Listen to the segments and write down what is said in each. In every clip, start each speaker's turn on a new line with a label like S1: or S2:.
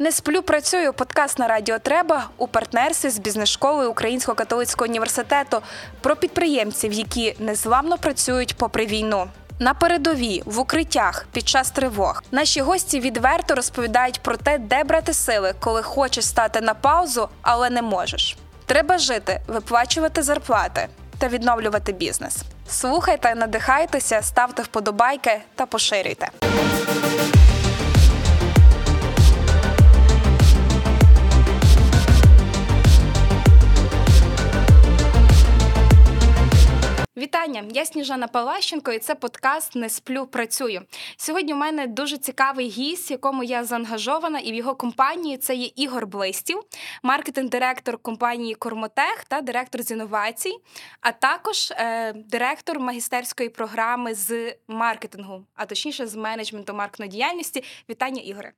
S1: Не сплю, працюю. Подкаст на Радіо Треба у партнерстві з бізнес-школою Українського католицького університету про підприємців, які незламно працюють попри війну. На передовій, в укриттях, під час тривог наші гості відверто розповідають про те, де брати сили, коли хочеш стати на паузу, але не можеш. Треба жити, виплачувати зарплати та відновлювати бізнес. Слухайте, надихайтеся, ставте вподобайки та поширюйте. Вітання, я Сніжана Палащенко, і це подкаст Не сплю, працюю. Сьогодні у мене дуже цікавий гість, якому я заангажована, і в його компанії це є Ігор Блистів, маркетинг-директор компанії Кормотех та директор з інновацій, а також е, директор магістерської програми з маркетингу, а точніше з менеджменту маркетної діяльності. Вітання, Ігоре.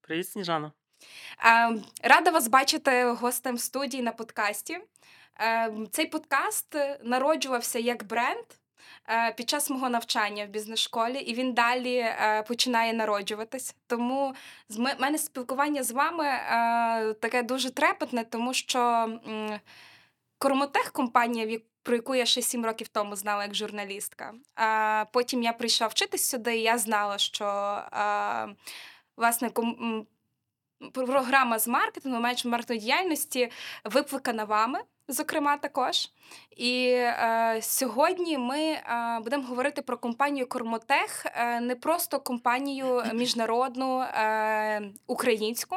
S2: Привіт, Сніжана.
S1: Е, рада вас бачити гостем студії на подкасті. Ем, цей подкаст е, народжувався як бренд е, під час мого навчання в бізнес-школі, і він далі е, починає народжуватись. Тому з мене спілкування з вами таке дуже трепетне, тому що Кормотех компанія, про яку я ще сім років тому знала як журналістка. А потім я прийшла вчитись сюди, і я знала, що власне програма з маркетингу, менеджмент діяльності викликана вами зокрема, також. І е, сьогодні ми е, будемо говорити про компанію Кормотех, е, не просто компанію міжнародну е, українську,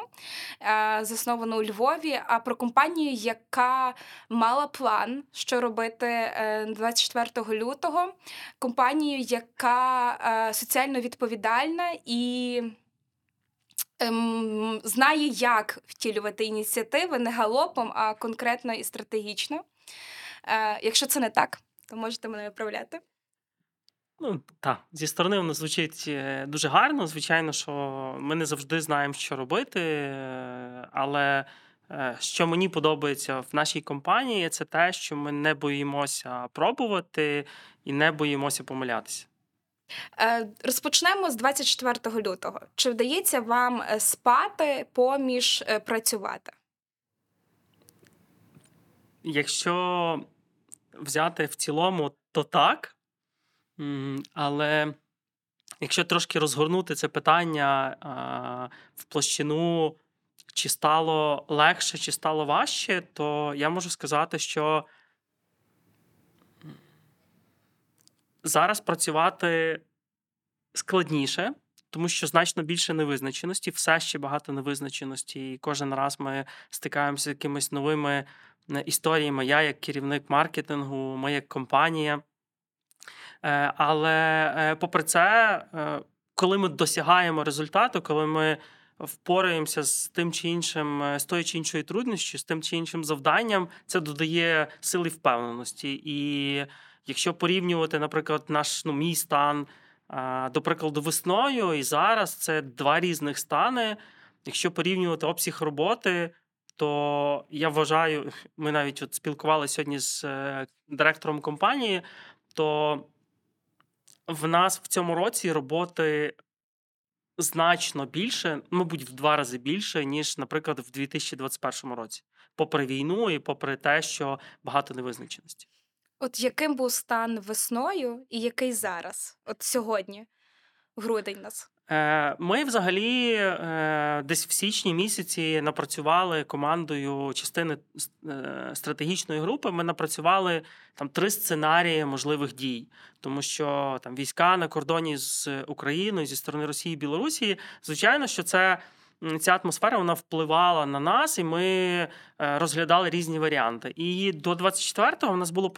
S1: е, засновану у Львові, а про компанію, яка мала план, що робити е, 24 лютого. Компанію, яка е, соціально відповідальна і ем, знає, як втілювати ініціативи не галопом, а конкретно і стратегічно. Е, Якщо це не так, то можете мене виправляти.
S2: Ну, так, зі сторони воно звучить е, дуже гарно. Звичайно, що ми не завжди знаємо, що робити, е, але е, що мені подобається в нашій компанії, це те, що ми не боїмося пробувати і не боїмося помилятися.
S1: Е, розпочнемо з 24 лютого. Чи вдається вам е, спати поміж е, працювати?
S2: Якщо взяти в цілому, то так. Але якщо трошки розгорнути це питання в площину, чи стало легше, чи стало важче, то я можу сказати, що зараз працювати складніше, тому що значно більше невизначеності, все ще багато невизначеності. І кожен раз ми стикаємося з якимись новими е, історіями. Я як керівник маркетингу, ми як компанія. Е, але е, попри це, коли ми досягаємо результату, коли ми впораємося з тим чи іншим, з тою чи іншою труднощі, з тим чи іншим завданням, це додає сили впевненості. І Якщо порівнювати, наприклад, наш ну, мій стан, до прикладу, весною і зараз це два різних стани. Якщо порівнювати обсяг роботи, то я вважаю, ми навіть от спілкувалися сьогодні з е, директором компанії, то в нас в цьому році роботи значно більше, мабуть, в два рази більше, ніж, наприклад, в 2021 році, попри війну і попри те, що багато невизначеності.
S1: От яким був стан весною і який зараз, от сьогодні, грудень нас?
S2: Е, ми взагалі е, десь в січні місяці напрацювали командою частини е, стратегічної групи. Ми напрацювали там три сценарії можливих дій, тому що там війська на кордоні з Україною зі сторони Росії і Білорусі, звичайно, що це ця атмосфера вона впливала на нас, і ми е, розглядали різні варіанти. І до 24-го в нас було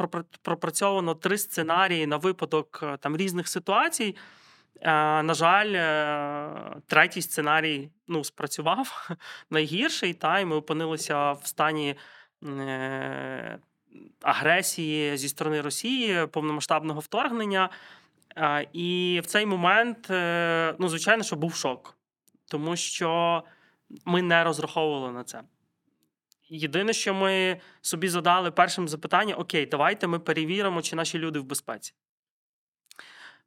S2: пропрацьовано три сценарії на випадок е, там різних ситуацій. Е, на жаль, третій сценарій ну, спрацював найгірший, та й ми опинилися в стані агресії зі сторони Росії, повномасштабного вторгнення. І в цей момент, ну, звичайно, що був шок тому що ми не розраховували на це. Єдине, що ми собі задали першим запитання: Окей, давайте ми перевіримо, чи наші люди в безпеці.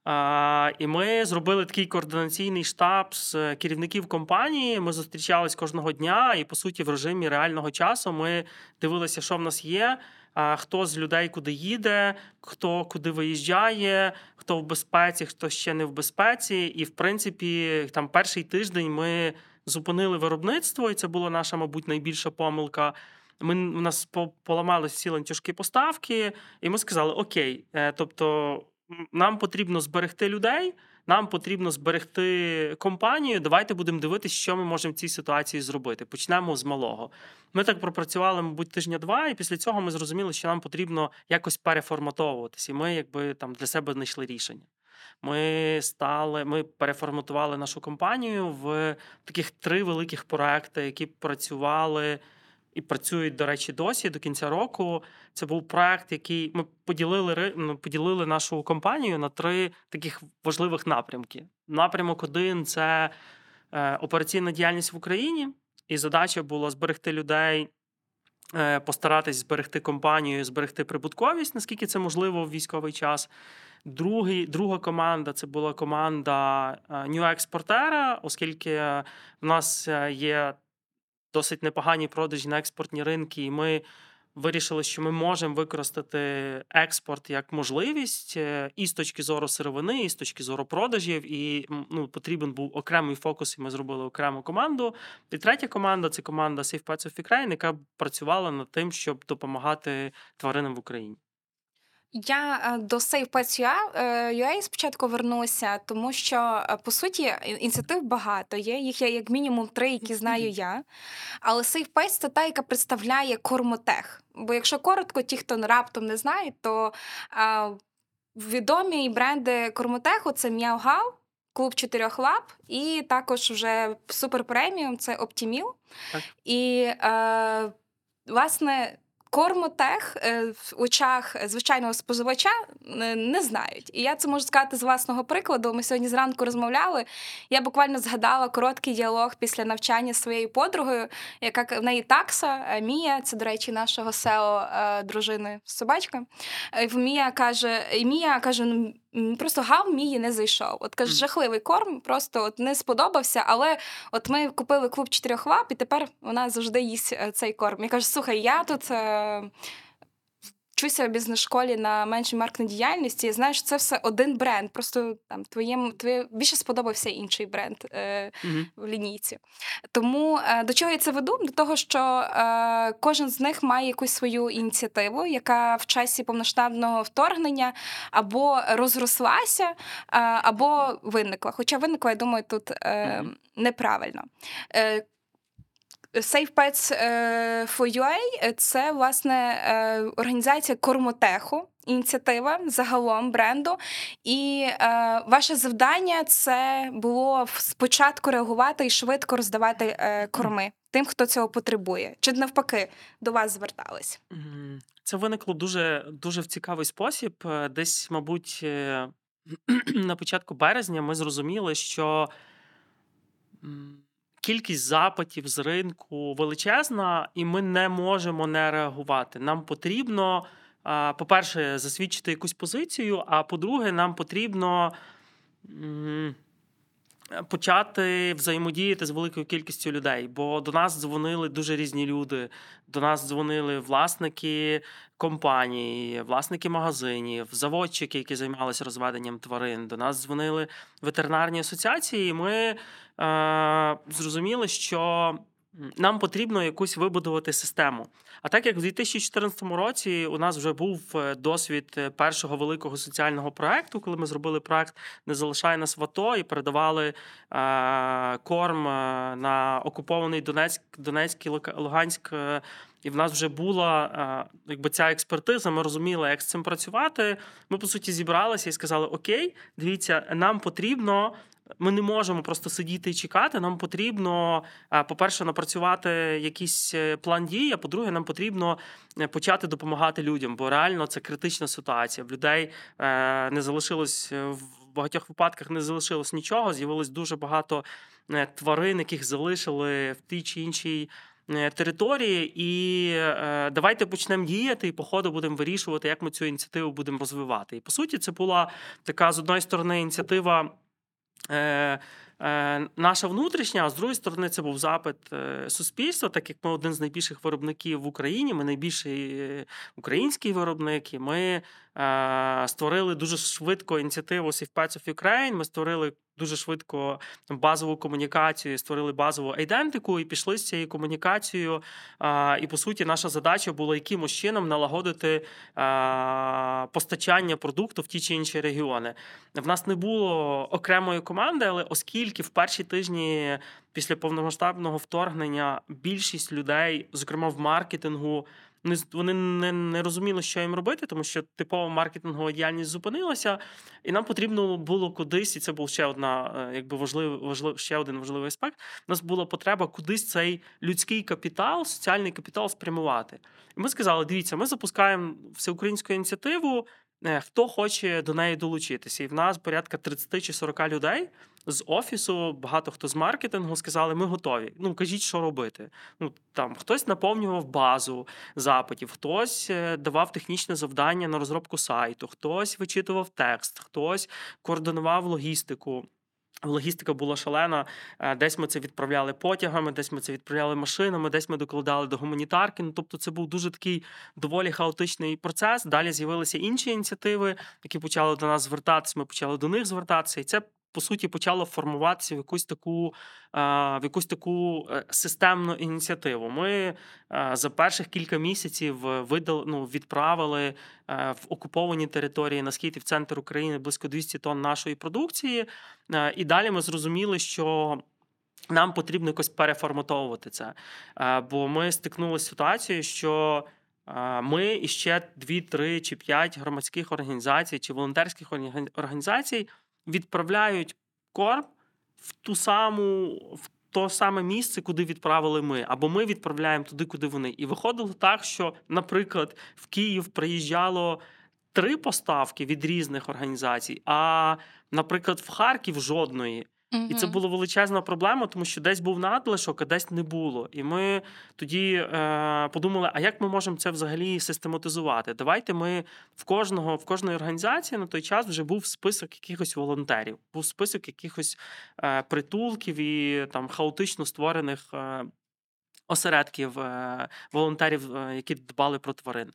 S2: А, І ми зробили такий координаційний штаб з керівників компанії. Ми зустрічались кожного дня, і по суті, в режимі реального часу ми дивилися, що в нас є. Хто з людей куди їде, хто куди виїжджає, хто в безпеці, хто ще не в безпеці. І в принципі, там перший тиждень ми зупинили виробництво, і це була наша, мабуть, найбільша помилка. Ми у нас по- поламались всі ланцюжки поставки, і ми сказали: Окей, е, тобто нам потрібно зберегти людей, нам потрібно зберегти компанію. Давайте будемо дивитися, що ми можемо в цій ситуації зробити. Почнемо з малого. Ми так пропрацювали, мабуть, тижня два, і після цього ми зрозуміли, що нам потрібно якось переформатовуватися. І ми якби там для себе знайшли рішення. Ми стали, ми переформатували нашу компанію в таких три великих проекти, які працювали і працюють, до речі, досі до кінця року. Це був проект, який ми поділили ну, поділили нашу компанію на три таких важливих напрямки. Напрямок один це е, операційна діяльність в Україні, і задача була зберегти людей. е, Постаратись зберегти компанію, зберегти прибутковість, наскільки це можливо в військовий час. Другий, друга команда це була команда е, New експортера, оскільки в нас е, є досить непогані продажі на експортні ринки, і ми вирішили, що ми можемо використати експорт як можливість е, і з точки зору сировини, і з точки зору продажів. І ну, потрібен був окремий фокус, і ми зробили окрему команду. І третя команда це команда Safe Pets of Ukraine, яка працювала над тим, щоб допомагати тваринам в Україні.
S1: Я е, до Save Pets UA, е, спочатку вернуся, тому що е, по суті ініціатив багато є. Їх є як мінімум три, які знаю я. Але Save Pets – це та, яка представляє Кормотех. Бо якщо коротко, ті, хто раптом не знають, то а, відомі бренди Кормотеху це М'яугау, клуб чотирьох лап, і також вже супер преміум це
S2: Optimeal.
S1: І е, власне. Кормотех е, в очах звичайного споживача е, не знають. І я це можу сказати з власного прикладу. Ми сьогодні зранку розмовляли. Я буквально згадала короткий діалог після навчання своєю подругою, яка в неї такса е, Мія, це, до речі, нашого CEO дружини собачка. Мія каже, Мія каже: ну просто гав мій не зайшов. От каже, жахливий корм, просто от не сподобався. Але от ми купили клуб чотирьох лап, і тепер вона завжди їсть е, цей корм. Я кажу, слухай, я тут. Вчуся в бізнес-школі на меншій маркетній діяльності, і знаєш, це все один бренд. Просто там твоєму твоє більше сподобався інший бренд е,
S2: Угу.
S1: в лінійці. Тому е, до чого я це веду? До того, що е, кожен з них має якусь свою ініціативу, яка в часі повноштабного вторгнення або розрослася, е, або виникла. Хоча виникла, я думаю, тут е, неправильно. Е, Safe Pets е, for UA – це власне е, організація Кормотеху, ініціатива загалом бренду. І е, ваше завдання це було спочатку реагувати і швидко роздавати е, корми тим, хто цього потребує. Чи навпаки до вас звертались?
S2: Це виникло дуже, дуже в цікавий спосіб. Е, Десь, мабуть, на початку березня ми зрозуміли, що кількість запитів з ринку величезна, і ми не можемо не реагувати. Нам потрібно, по-перше, засвідчити якусь позицію, а по-друге, нам потрібно. Почати взаємодіяти з великою кількістю людей, бо до нас дзвонили дуже різні люди. До нас дзвонили власники компаній, власники магазинів, заводчики, які займалися розведенням тварин. До нас дзвонили ветеринарні асоціації. і Ми зрозуміли, що нам потрібно якусь вибудувати систему. А так як в 2014 році у нас вже був е, досвід е, першого великого соціального проекту, коли ми зробили проект Не залишай нас в АТО і передавали е, корм е, на окупований Донецьк, Донецький Луганськ. е, і в нас вже була е, якби ця експертиза. Ми розуміли, як з цим працювати. Ми по суті зібралися і сказали: Окей, дивіться, нам потрібно. Ми не можемо просто сидіти і чекати. Нам потрібно, е, по-перше, напрацювати якийсь е, план дій. А по-друге, нам потрібно е, почати допомагати людям, бо реально це критична ситуація. В людей не залишилось в багатьох випадках не залишилось нічого. З'явилось дуже багато тварин, яких залишили в тій чи іншій території, і е, давайте почнемо діяти, і по ходу будемо вирішувати, як ми цю ініціативу будемо розвивати. І по суті, це була така з одної сторони ініціатива. Е, е, Наша внутрішня, а з другої сторони, це був запит е, суспільства, так як ми один з найбільших виробників в Україні, ми найбільший е, український виробник, і ми створили дуже швидко ініціативу Safe Pets of Ukraine, Ми створили дуже швидко базову комунікацію, створили базову айдентику і пішли з цією комунікацією. Е, І по суті, наша задача була якимось чином налагодити е, постачання продукту в ті чи інші регіони. В нас не було окремої команди, але оскільки в перші тижні після повномасштабного вторгнення більшість людей, зокрема в маркетингу, не вони не, не розуміли, що їм робити, тому що типова маркетингова діяльність зупинилася, і нам потрібно було кудись, і це був ще одна, е, якби важлив, важлив, ще один важливий аспект. У нас була потреба кудись цей людський капітал, соціальний капітал спрямувати. І ми сказали: дивіться, ми запускаємо всеукраїнську ініціативу. е, Хто хоче до неї долучитися? І в нас порядка 30 чи 40 людей з офісу, багато хто з маркетингу сказали, ми готові. Ну кажіть, що робити. Ну там хтось наповнював базу запитів, хтось е, давав технічне завдання на розробку сайту, хтось вичитував текст, хтось координував логістику. Логістика була шалена. Е, Десь ми це відправляли потягами, десь ми це відправляли машинами, десь ми докладали до гуманітарки. Ну тобто, це був дуже такий доволі хаотичний процес. Далі з'явилися інші ініціативи, які почали до нас звертатися. Ми почали до них звертатися, і це по суті почало формуватися в якусь таку, е, в якусь таку е, системну ініціативу. Ми е, за перших кілька місяців видали, ну, відправили в окуповані території на схід і в центр України близько 200 тонн нашої продукції. І далі ми зрозуміли, що. Нам потрібно якось переформатовувати це. Бо ми стикнулися з ситуацією, що ми і ще 2, 3 чи 5 громадських організацій чи волонтерських органі- організацій відправляють корм в ту саму в то саме місце, куди відправили ми, або ми відправляємо туди, куди вони. І виходило так, що, наприклад, в Київ приїжджало три поставки від різних організацій, а, наприклад, в Харків жодної. І це була величезна проблема, тому що десь був надлишок, а десь не було. І ми тоді е, подумали: а як ми можемо це взагалі систематизувати? Давайте ми в кожного в кожної організації на той час вже був список якихось волонтерів, був список якихось е, притулків і там хаотично створених. Е, Осередків е, волонтерів, е, які дбали про тварин,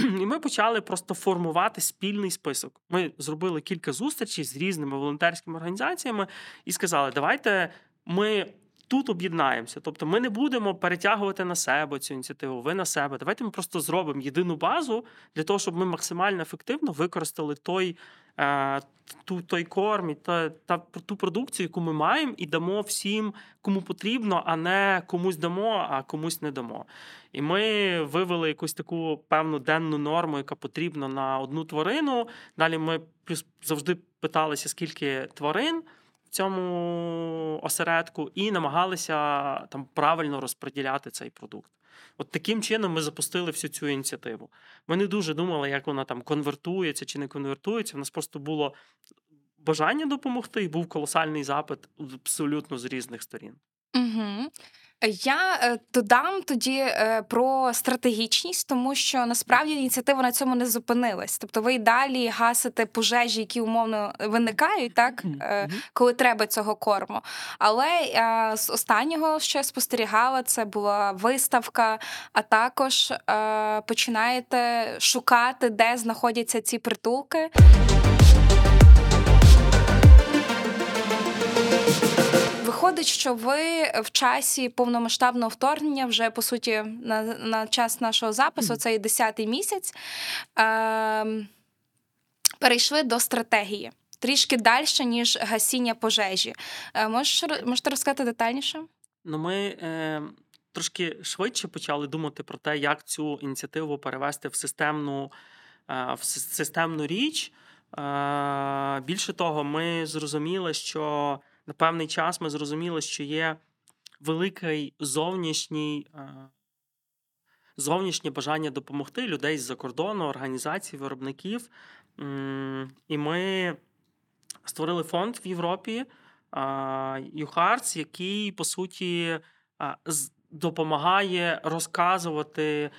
S2: і ми почали просто формувати спільний список. Ми зробили кілька зустрічей з різними волонтерськими організаціями і сказали: давайте ми тут об'єднаємося. Тобто, ми не будемо перетягувати на себе цю ініціативу, ви на себе. Давайте ми просто зробимо єдину базу для того, щоб ми максимально ефективно використали той. е, Ту той корм і та, та ту продукцію, яку ми маємо, і дамо всім, кому потрібно, а не комусь дамо, а комусь не дамо. І ми вивели якусь таку певну денну норму, яка потрібна на одну тварину. Далі ми плюс завжди питалися, скільки тварин цьому осередку, і намагалися там правильно розподіляти цей продукт. От таким чином ми запустили всю цю ініціативу. Ми не дуже думали, як вона там конвертується чи не конвертується. У нас просто було бажання допомогти, і був колосальний запит абсолютно з різних сторін.
S1: Угу. Я е, додам тоді е, про стратегічність, тому що насправді ініціатива на цьому не зупинилась. Тобто ви й далі гасите пожежі, які умовно виникають, так е, коли треба цього корму. Але з останнього, що я спостерігала, це була виставка, а також починаєте шукати, де знаходяться ці притулки. Виходить, що ви в часі повномасштабного вторгнення, вже по суті, на, на час нашого запису, цей 10-й місяць, е, перейшли до стратегії. Трішки далі, ніж гасіння пожежі. Е, можеш, можете розказати детальніше?
S2: Ну, ми е, трошки швидше почали думати про те, як цю ініціативу перевести в системну, е, в системну річ. Е, більше того, ми зрозуміли, що на певний час ми зрозуміли, що є великий зовнішній. Е, Зовнішнє бажання допомогти людей з-за кордону, організацій, виробників. І ми створили фонд в Європі, UHearts, який, по суті, допомагає розказувати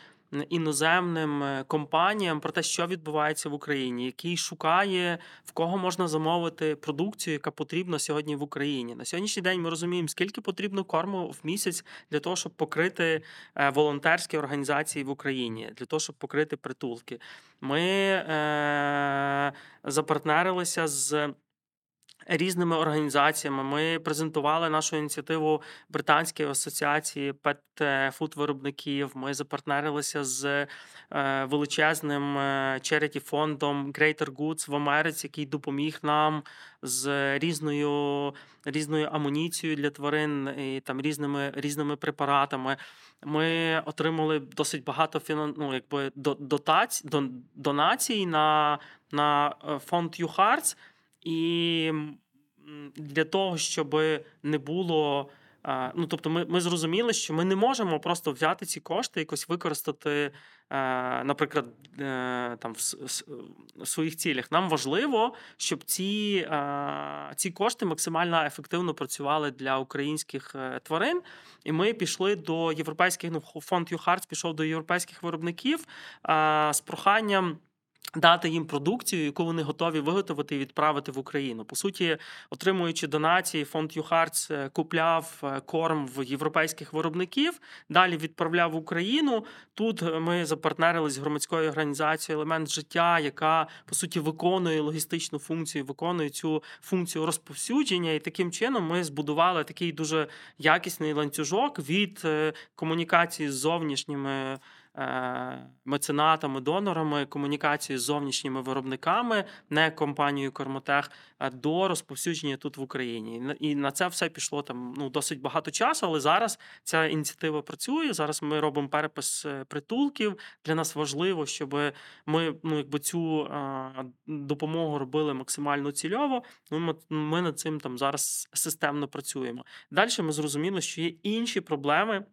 S2: іноземним е, компаніям про те, що відбувається в Україні, який шукає в кого можна замовити продукцію, яка потрібна сьогодні в Україні. На сьогоднішній день ми розуміємо, скільки потрібно корму в місяць для того, щоб покрити е, волонтерські організації в Україні, для того, щоб покрити притулки. Ми е, запартнерилися з різними організаціями. Ми презентували нашу ініціативу Британської асоціації pet food виробників. Ми запартнерилися з е, величезним charity фондом Greater Goods в Америці, який допоміг нам з різною різною амуніцією для тварин і там різними різними препаратами. Ми отримали досить багато фінан... ну, якби дотацій, донацій на на е, фонд YouHearts, і для того, щоб не було. Ну, тобто, ми ми зрозуміли, що ми не можемо просто взяти ці кошти, якось використати, наприклад, е, там в своїх цілях. Нам важливо, щоб ці ці кошти максимально ефективно працювали для українських е, тварин. І ми пішли до європейських ну, фонд ЮХАРТ пішов до європейських виробників з проханням. Дати їм продукцію, яку вони готові виготовити і відправити в Україну. По суті, отримуючи донації, фонд ЮХАРЦ купляв е, корм в європейських виробників, далі відправляв в Україну. Тут е, ми запартнерились з громадською організацією Елемент життя, яка по суті виконує логістичну функцію, виконує цю функцію розповсюдження. І таким чином ми збудували такий дуже якісний ланцюжок від е, комунікації з зовнішніми. Е, меценатами, донорами, комунікації з зовнішніми виробниками, не компанією Кормотех, до розповсюдження тут в Україні. І на це все пішло там ну досить багато часу. Але зараз ця ініціатива працює. Зараз ми робимо перепис е, притулків. Для нас важливо, щоб ми ну якби цю допомогу робили максимально цільово. Ну, ми, ми над цим там зараз системно працюємо. Далі ми зрозуміли, що є інші проблеми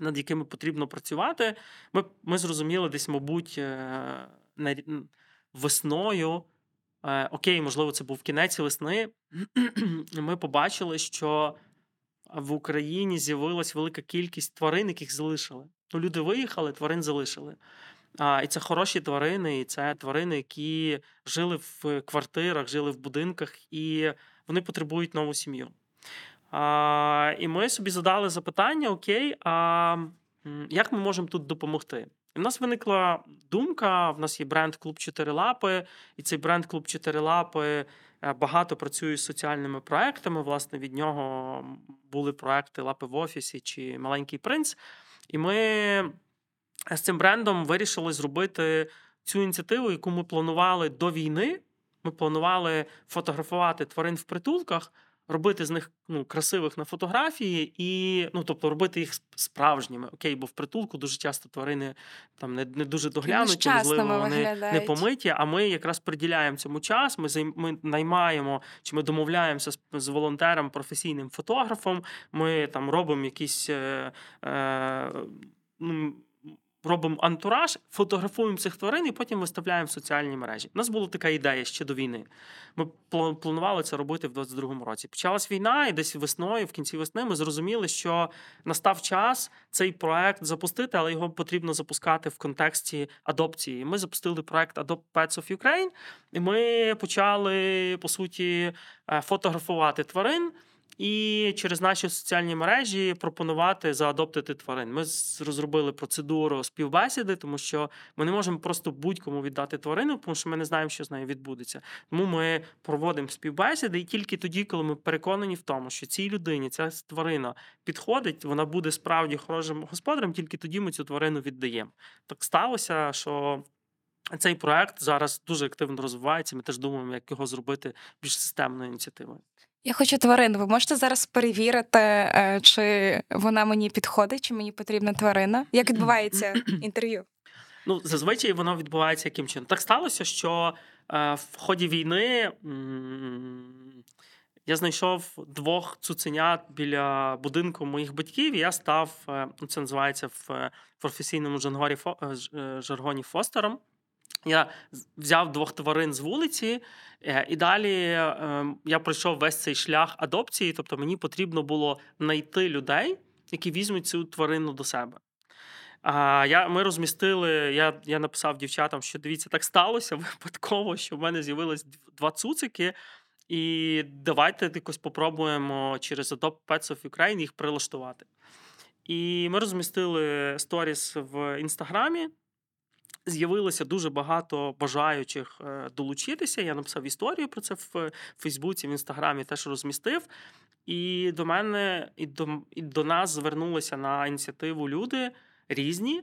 S2: над якими потрібно працювати. Ми ми зрозуміли десь, мабуть, е, весною. Е, окей, можливо, це був кінець весни. Ми побачили, що в Україні з'явилась велика кількість тварин, яких залишили. Ну, люди виїхали, тварин залишили. А, І це хороші тварини, і це тварини, які жили в квартирах, жили в будинках, і вони потребують нову сім'ю. А, І ми собі задали запитання: Окей, а як ми можемо тут допомогти? І в нас виникла думка: в нас є бренд Клуб Чотири Лапи, і цей бренд Клуб Чотири Лапи е, багато працює з соціальними проектами. Власне, від нього були проекти Лапи в офісі чи Маленький принц. І ми з цим брендом вирішили зробити цю ініціативу, яку ми планували до війни. Ми планували фотографувати тварин в притулках робити з них ну, красивих на фотографії, і ну, тобто робити їх справжніми. Окей, бо в притулку дуже часто тварини там не не дуже доглянуті, можливо, вони не помиті. А ми якраз приділяємо цьому час. Ми займ, ми наймаємо чи ми домовляємося з, з волонтером, професійним фотографом. Ми там робимо якісь. Е, е, ну, робимо антураж, фотографуємо цих тварин і потім виставляємо в соціальні мережі. У нас була така ідея ще до війни. Ми планували це робити в 22-му році. Почалась війна, і десь весною, в кінці весни, ми зрозуміли, що настав час цей проект запустити, але його потрібно запускати в контексті адопції. Ми запустили проект Adopt Pets of Ukraine, і ми почали по суті е, фотографувати тварин і через наші соціальні мережі пропонувати заадоптити тварин. Ми розробили процедуру співбесіди, тому що ми не можемо просто будь-кому віддати тварину, тому що ми не знаємо, що з нею відбудеться. Тому ми проводимо співбесіди, і тільки тоді, коли ми переконані в тому, що цій людині ця тварина підходить, вона буде справді хорошим господарем, тільки тоді ми цю тварину віддаємо. Так сталося, що. Цей проект зараз дуже активно розвивається. Ми теж думаємо, як його зробити більш системною ініціативою.
S1: Я хочу тварину. Ви можете зараз перевірити, е, чи вона мені підходить, чи мені потрібна тварина? Як відбувається інтерв'ю?
S2: Ну, зазвичай воно відбувається яким чином. Так сталося, що е, в ході війни я знайшов двох цуценят біля будинку моїх батьків. і Я став, е, ну, це називається в професійному жаргоні фостером. Я взяв двох тварин з вулиці, е, і далі ем, я пройшов весь цей шлях адопції. Тобто мені потрібно було знайти людей, які візьмуть цю тварину до себе. А я, Ми розмістили, я я написав дівчатам, що дивіться, так сталося випадково, що в мене з'явилось два цуцики, і давайте якось попробуємо через Adopt Pets of Ukraine їх прилаштувати. І ми розмістили сторіс в інстаграмі. З'явилося дуже багато бажаючих е, долучитися. Я написав історію про це в Фейсбуці, в інстаграмі теж розмістив. І до мене і до і до нас звернулися на ініціативу люди різні.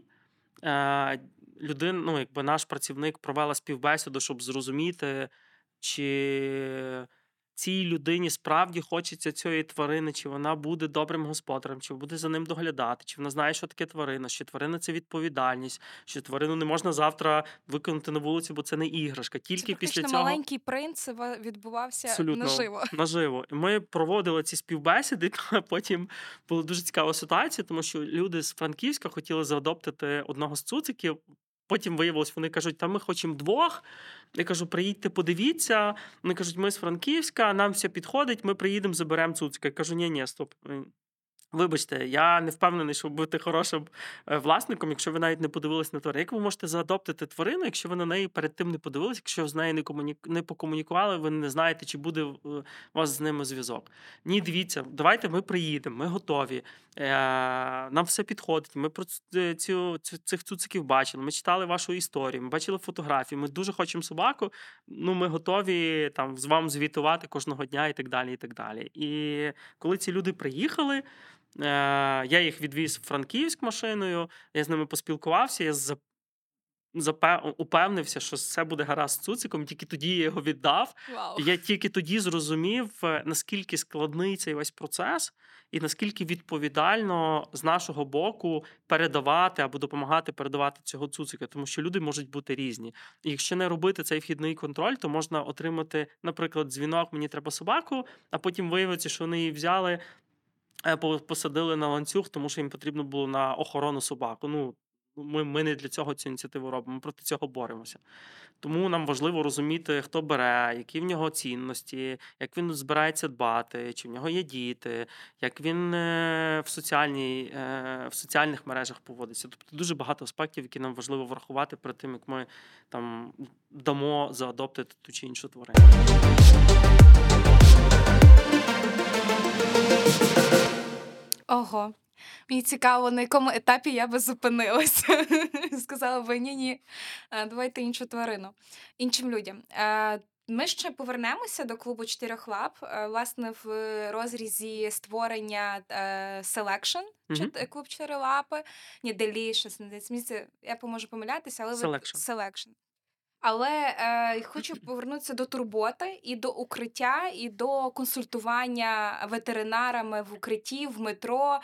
S2: Е, Людин, ну, якби наш працівник провела співбесіду, щоб зрозуміти, чи цій людині справді хочеться цієї тварини, чи вона буде добрим господарем, чи буде за ним доглядати, чи вона знає, що таке тварина, що тварина це відповідальність, що тварину не можна завтра виконати на вулиці, бо це не іграшка. Тільки
S1: це
S2: після цього
S1: маленький принц відбувався
S2: Абсолютно,
S1: наживо.
S2: Наживо. Ми проводили ці співбесіди. а Потім була дуже цікава ситуація, тому що люди з Франківська хотіли заадоптити одного з цуциків. Потім виявилось, вони кажуть, та ми хочемо двох. Я кажу, приїдьте, подивіться. Вони кажуть, ми з Франківська, нам все підходить, ми приїдемо, заберемо Цуцька. Я кажу, ні, ні, стоп. Вибачте, я не впевнений, що бути хорошим е, власником, якщо ви навіть не подивились на тварину. Як ви можете заадоптити тварину, якщо ви на неї перед тим не подивилися, якщо з нею не комуні... не покомунікували, ви не знаєте, чи буде у вас з ними зв'язок? Ні, дивіться, давайте ми приїдемо, ми готові. Е, нам все підходить. Ми про цю, цих цуциків бачили. Ми читали вашу історію, ми бачили фотографії. Ми дуже хочемо собаку. Ну, ми готові там з вами звітувати кожного дня і так далі. І так далі. І коли ці люди приїхали. Е, я їх відвіз в Франківськ машиною, я з ними поспілкувався. Я упевнився, що все буде гаразд з цуциком. Тільки тоді я його віддав.
S1: Вау.
S2: Я тільки тоді зрозумів, е, наскільки складний цей весь процес, і наскільки відповідально з нашого боку передавати або допомагати передавати цього цуцика, тому що люди можуть бути різні. І якщо не робити цей вхідний контроль, то можна отримати, наприклад, дзвінок Мені треба собаку, а потім виявиться, що вони її взяли. Е, посадили на ланцюг, тому що їм потрібно було на охорону собаку. Ну, ми ми не для цього цю ініціативу робимо, ми проти цього боремося. Тому нам важливо розуміти, хто бере, які в нього цінності, як він збирається дбати, чи в нього є діти, як він е, в е, в соціальних мережах поводиться. Тобто дуже багато аспектів, які нам важливо врахувати перед тим, як ми там дамо заадоптити ту чи іншу тварину.
S1: Ого. Мені цікаво, на якому етапі я би зупинилася. Сказала би ні, ні, е, давайте іншу тварину, іншим людям. Е, ми ще повернемося до клубу чотирьох лап, е, власне, в розрізі створення Selection, mm-hmm. клуб чотири лапи, ні, Delicious, я поможу помилятися, але
S2: Selection.
S1: Selection. Але е, хочу повернутися до турботи і до укриття, і до консультування ветеринарами в укритті, в метро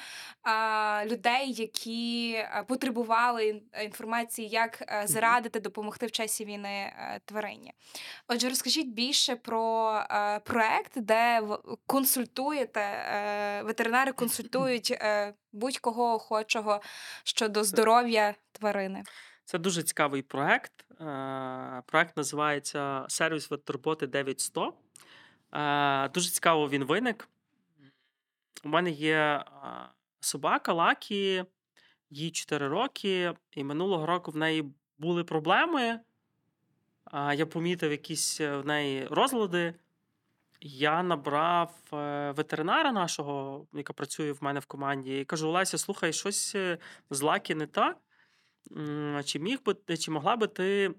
S1: е, людей, які е, потребували інформації, як е, зарадити, допомогти в часі війни е, тварині. Отже, розкажіть більше про е, проект, де консультуєте, е, ветеринари консультують е, будь-кого охочого щодо здоров'я тварини.
S2: Це дуже цікавий проект. Е, проект називається Сервіс веттурботи 9100. Е, дуже цікаво він виник. У мене є е, собака Лакі, їй 4 роки, і минулого року в неї були проблеми. Я помітив якісь в неї розлади. Я набрав ветеринара нашого, яка працює в мене в команді, і кажу: Олеся, слухай, щось з Лакі не так. Чи міг би чи могла би ти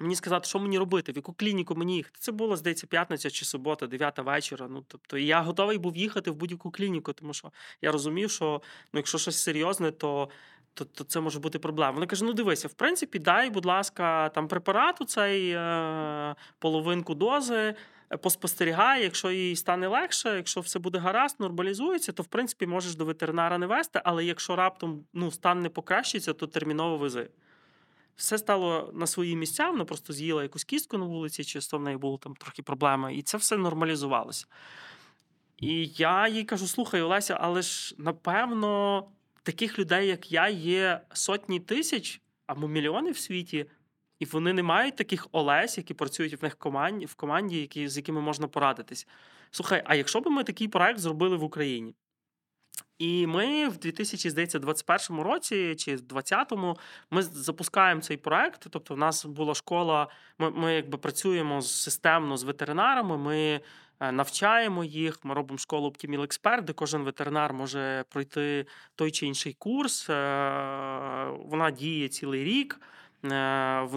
S2: мені сказати, що мені робити, в яку клініку мені їхати? Це було, здається, п'ятниця чи субота, дев'ята вечора. Ну, тобто, я готовий був їхати в будь-яку клініку, тому що я розумів, що ну, якщо щось серйозне, то. То, то це може бути проблема. Вони кажуть, ну дивися, в принципі, дай, будь ласка, там препарат у цей е, половинку дози, поспостерігає, якщо їй стане легше, якщо все буде гаразд, нормалізується, то в принципі можеш до ветеринара не вести, але якщо раптом ну, стан не покращиться, то терміново вези. Все стало на свої місця, вона просто з'їла якусь кістку на вулиці, чи в неї були там трохи проблеми, і це все нормалізувалося. І я їй кажу: слухай, Олеся, але ж напевно таких людей, як я, є сотні тисяч або мільйони в світі. І вони не мають таких Олесь, які працюють в них команді, в команді, які, з якими можна порадитись. Слухай, а якщо б ми такий проект зробили в Україні? І ми в 2021 році чи в 2020-му ми запускаємо цей проект. Тобто, в нас була школа. Ми ми якби працюємо системно з ветеринарами. Ми е, навчаємо їх. Ми робимо школу Optimal Expert, де кожен ветеринар може пройти той чи інший курс. Е, вона діє цілий рік. Е,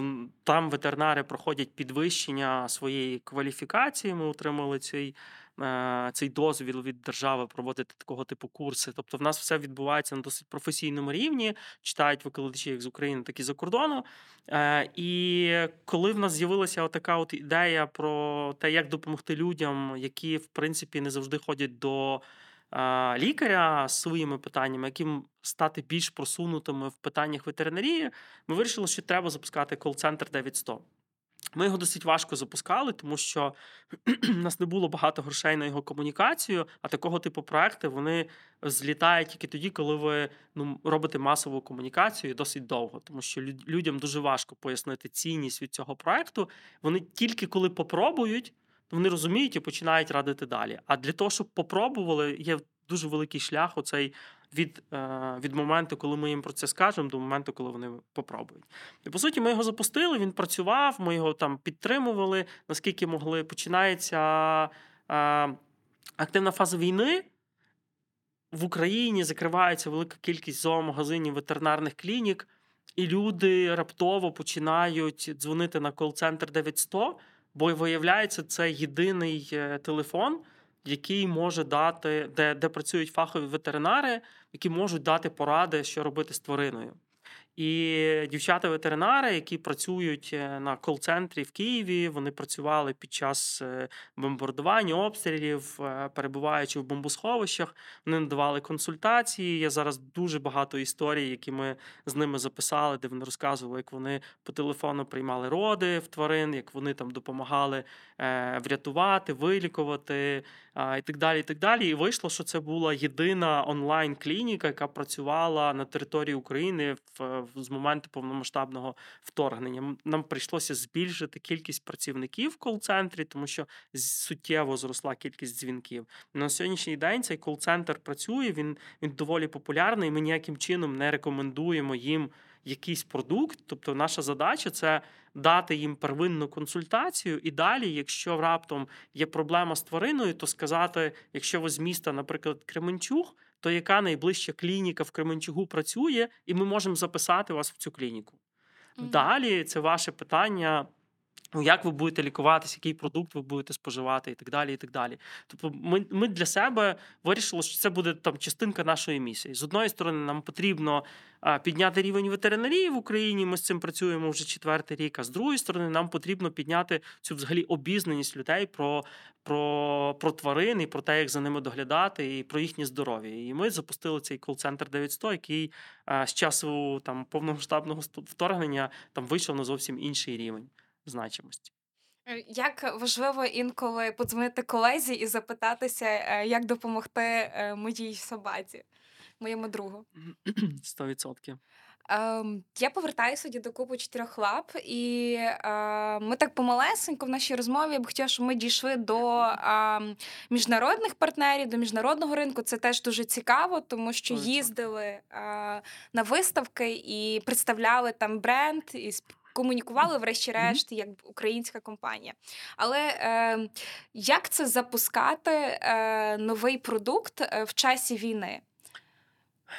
S2: там ветеринари проходять підвищення своєї кваліфікації. Ми отримали цей Е, цей дозвіл від держави проводити такого типу курси. Тобто, в нас все відбувається на досить професійному рівні, читають викладачі як з України, так і за кордону. Е, і коли в нас з'явилася така от ідея про те, як допомогти людям, які в принципі не завжди ходять до. Лікаря з своїми питаннями, яким стати більш просунутими в питаннях ветеринарії, ми вирішили, що треба запускати кол-центр 9100. Ми його досить важко запускали, тому що в нас не було багато грошей на його комунікацію, а такого типу проекти вони злітають тільки тоді, коли ви ну, робите масову комунікацію досить довго, тому що людям дуже важко пояснити цінність від цього проекту. Вони тільки коли попробують, вони розуміють і починають радити далі. А для того, щоб попробували, є дуже великий шлях. Оцей від е, від моменту, коли ми їм про це скажемо, до моменту, коли вони попробують. І по суті, ми його запустили. Він працював, ми його там підтримували, наскільки могли. Починається е, активна фаза війни. В Україні закривається велика кількість зоомагазинів, ветеринарних клінік, і люди раптово починають дзвонити на кол-центр 900, бо виявляється, це єдиний е, телефон, який може дати, де, де працюють фахові ветеринари, які можуть дати поради, що робити з твариною. І дівчата-ветеринари, які працюють е, на кол-центрі в Києві, вони працювали під час е, бомбардування, обстрілів, е, перебуваючи в бомбосховищах, вони надавали консультації. Є зараз дуже багато історій, які ми з ними записали, де вони розказували, як вони по телефону приймали роди в тварин, як вони там допомагали врятувати, вилікувати і так далі. І так далі. І вийшло, що це була єдина онлайн-клініка, яка працювала на території України в з моменту повномасштабного вторгнення. Нам прийшлося збільшити кількість працівників в кол-центрі, тому що суттєво зросла кількість дзвінків. На сьогоднішній день цей кол-центр працює. Він він доволі популярний. Ми ніяким чином не рекомендуємо їм якийсь продукт. Тобто, наша задача це дати їм первинну консультацію, і далі, якщо раптом є проблема з твариною, то сказати, якщо ви з міста, наприклад, Кременчуг, то яка найближча клініка в Кременчугу працює, і ми можемо записати вас в цю клініку. Mm-hmm. Далі це ваше питання. Ну, як ви будете лікуватися, який продукт ви будете споживати, і так далі. і так далі. Тобто, ми ми для себе вирішили, що це буде там частинка нашої місії. З одної сторони, нам потрібно підняти рівень ветеринарії в Україні. Ми з цим працюємо вже четвертий рік. А з другої сторони, нам потрібно підняти цю взагалі обізнаність людей про про, про тварин і про те, як за ними доглядати, і про їхнє здоров'я. І ми запустили цей кол-центр 900, який з часу там повномасштабного вторгнення там вийшов на зовсім інший рівень значимості.
S1: Е, як важливо інколи подзвонити колезі і запитатися, е, як допомогти е, моїй собаці, моєму другу.
S2: Сто відсотків.
S1: Ем, я повертаюся до купу чотирьох лап, і ми так помалесенько в нашій розмові я б хотіла, щоб ми дійшли до міжнародних партнерів, до міжнародного ринку. Це теж дуже цікаво, тому що їздили на виставки і представляли там бренд і комунікували, врешті-решт, як українська компанія. Але е, як це запускати е, новий продукт е, в часі війни?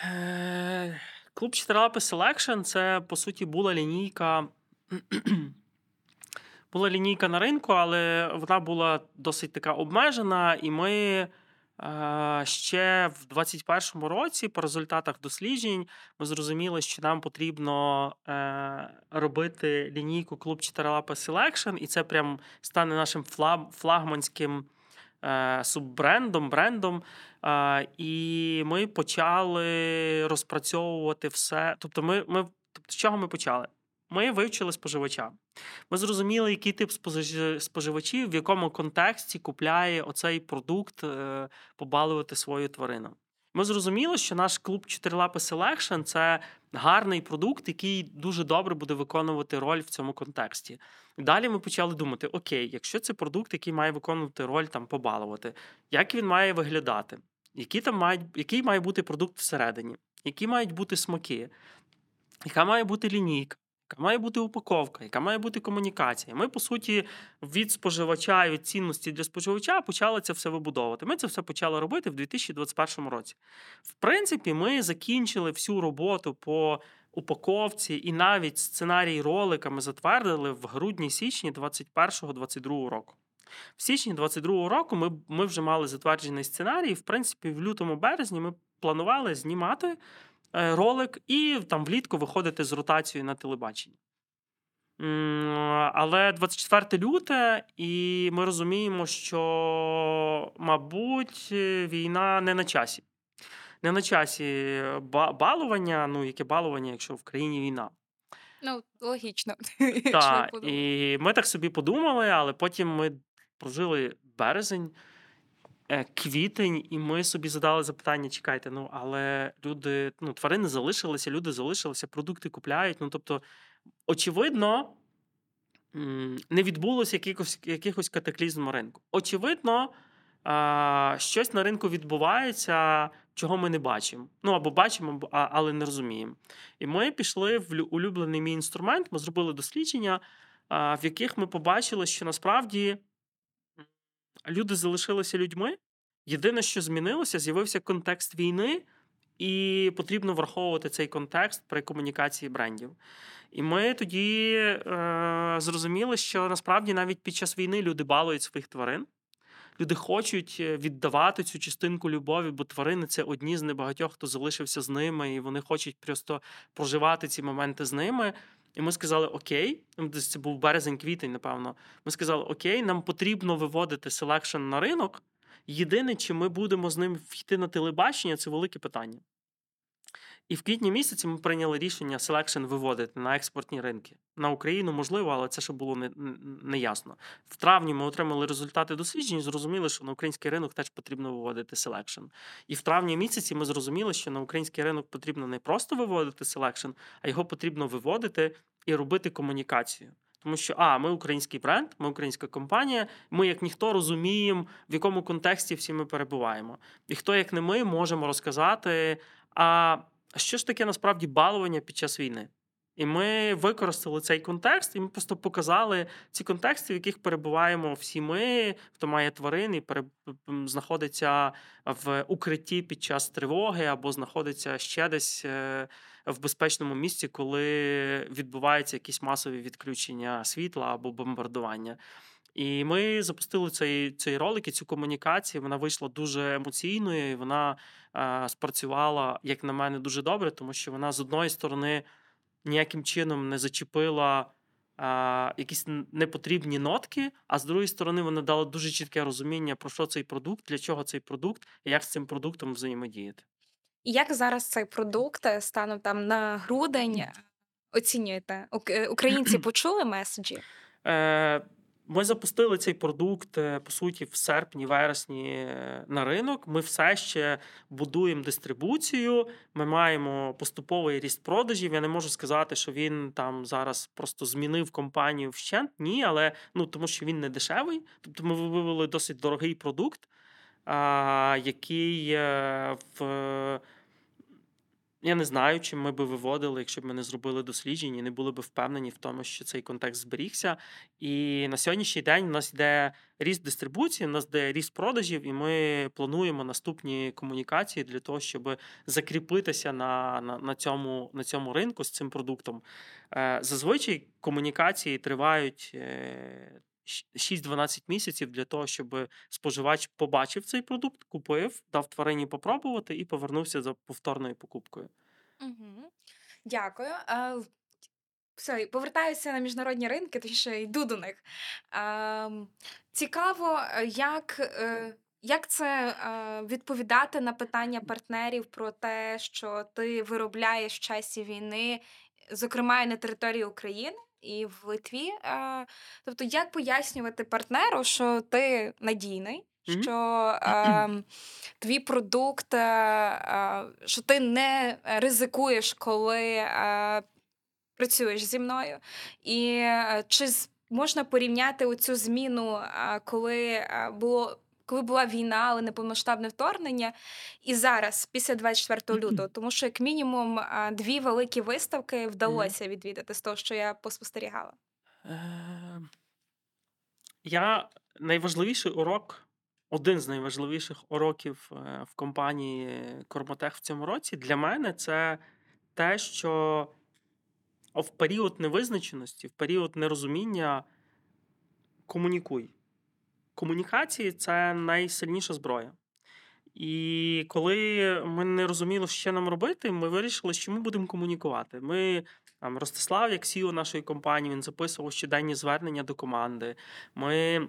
S2: Е, клуб 4 Selection це по суті була лінійка. Була лінійка на ринку, але вона була досить така обмежена, і ми Ще в 2021 році, по результатах досліджень, ми зрозуміли, що нам потрібно е, робити лінійку клуб 4 лапи Selection, і це прям стане нашим флагманським е, суббрендом, брендом. І ми почали розпрацьовувати все. Тобто, ми, ми тобто, з чого ми почали? Ми вивчили споживача. Ми зрозуміли, який тип споживачів, в якому контексті купляє оцей продукт е, побалувати свою тварину. Ми зрозуміли, що наш клуб Чотирилапи Selection – це гарний продукт, який дуже добре буде виконувати роль в цьому контексті. Далі ми почали думати: окей, якщо це продукт, який має виконувати роль там побалувати, як він має виглядати? які там мають, який має бути продукт всередині, які мають бути смаки, яка має бути лінійка, яка має бути упаковка, яка має бути комунікація. Ми, по суті, від споживача і від цінності для споживача почали це все вибудовувати. Ми це все почали робити в 2021 році. В принципі, ми закінчили всю роботу по упаковці і навіть сценарій ролика ми затвердили в грудні-січні 2021-2022 року. В січні 22-го року ми ми вже мали затверджений сценарій. В принципі, в лютому березні ми планували знімати ролик і там влітку виходити з ротацією на телебаченні. Але 24 люте, і ми розуміємо, що, мабуть, війна не на часі. Не на часі балування, ну яке балування, якщо в країні війна.
S1: Ну, логічно.
S2: Так, і ми так собі подумали, але потім ми прожили березень, е, квітень, і ми собі задали запитання: чекайте, ну але люди, ну, тварини залишилися, люди залишилися, продукти купляють. Ну, тобто, очевидно, не відбулося якихось якихось катаклізм на ринку. Очевидно, щось на ринку відбувається, чого ми не бачимо. Ну або бачимо, але не розуміємо. І ми пішли в улюблений мій інструмент. Ми зробили дослідження, в яких ми побачили, що насправді люди залишилися людьми. Єдине, що змінилося, з'явився контекст війни, і потрібно враховувати цей контекст при комунікації брендів. І ми тоді е, зрозуміли, що насправді навіть під час війни люди балують своїх тварин. Люди хочуть е, віддавати цю частинку любові, бо тварини це одні з небагатьох, хто залишився з ними, і вони хочуть просто проживати ці моменти з ними. І ми сказали: Окей, ну, це був березень-квітень, напевно. Ми сказали, Окей, нам потрібно виводити Selection на ринок. Єдине, чи ми будемо з ним йти на телебачення, це велике питання. І в квітні місяці ми прийняли рішення Selection виводити на експортні ринки. На Україну можливо, але це ще було неясно. Не, в травні ми отримали результати досліджень і зрозуміли, що на український ринок теж потрібно виводити Selection. І в травні місяці ми зрозуміли, що на український ринок потрібно не просто виводити Selection, а його потрібно виводити і робити комунікацію. Тому що а, ми український бренд, ми українська компанія. Ми, як ніхто, розуміємо, в якому контексті всі ми перебуваємо. І хто, як не ми, можемо розказати. А що ж таке насправді балування під час війни? І ми використали цей контекст, і ми просто показали ці контексти, в яких перебуваємо всі ми, хто має тварин і переб... знаходиться в укритті під час тривоги, або знаходиться ще десь е, в безпечному місці, коли відбуваються якісь масові відключення світла або бомбардування. І ми запустили цей цей ролик і цю комунікацію. Вона вийшла дуже емоційною, і вона е, спрацювала, як на мене, дуже добре, тому що вона з одної сторони ніяким чином не зачепила е, якісь непотрібні нотки, а з другої сторони, вона дала дуже чітке розуміння, про що цей продукт, для чого цей продукт і як з цим продуктом взаємодіяти.
S1: І як зараз цей продукт е, станом там на грудень е, оцінюєте? Е, українці почули меседжі?
S2: Е, ми запустили цей продукт е, по суті в серпні-вересні е, на ринок. Ми все ще будуємо дистрибуцію. Ми маємо поступовий ріст продажів. Я не можу сказати, що він там зараз просто змінив компанію вщент. Ні, але ну тому, що він не дешевий. Тобто, ми вивели досить дорогий продукт, а, який е, в я не знаю, чим ми би виводили, якщо б ми не зробили дослідження, і не були б впевнені в тому, що цей контекст зберігся. І на сьогоднішній день у нас йде ріст дистрибуції, у нас йде ріст продажів, і ми плануємо наступні комунікації для того, щоб закріпитися на на, на, цьому на цьому ринку з цим продуктом. Е, зазвичай комунікації тривають е, 6-12 місяців для того, щоб споживач побачив цей продукт, купив, дав тварині попробувати і повернувся за повторною покупкою.
S1: Угу. Дякую. Все, повертаюся на міжнародні ринки, точніше йду до них. Цікаво, е, як. Е, як це е, відповідати на питання партнерів про те, що ти виробляєш в часі війни, зокрема і на території України? І в Литві. Тобто, як пояснювати партнеру, що ти надійний, що е, твій продукт, е, що ти не ризикуєш, коли е, працюєш зі мною, і чи можна порівняти оцю зміну, коли було коли була війна, але не повномасштабне вторгнення, і зараз, після 24 лютого, тому що як мінімум дві великі виставки вдалося відвідати з того, що я поспостерігала.
S2: Е, Я найважливіший урок, один з найважливіших уроків е, в компанії Кормотех в цьому році для мене це те, що в період невизначеності, в період нерозуміння комунікуй. Комунікації це найсильніша зброя. І коли ми не розуміли, що нам робити, ми вирішили, що ми будемо комунікувати. Ми там Ростислав, як CEO нашої компанії, він записував щоденні звернення до команди. Ми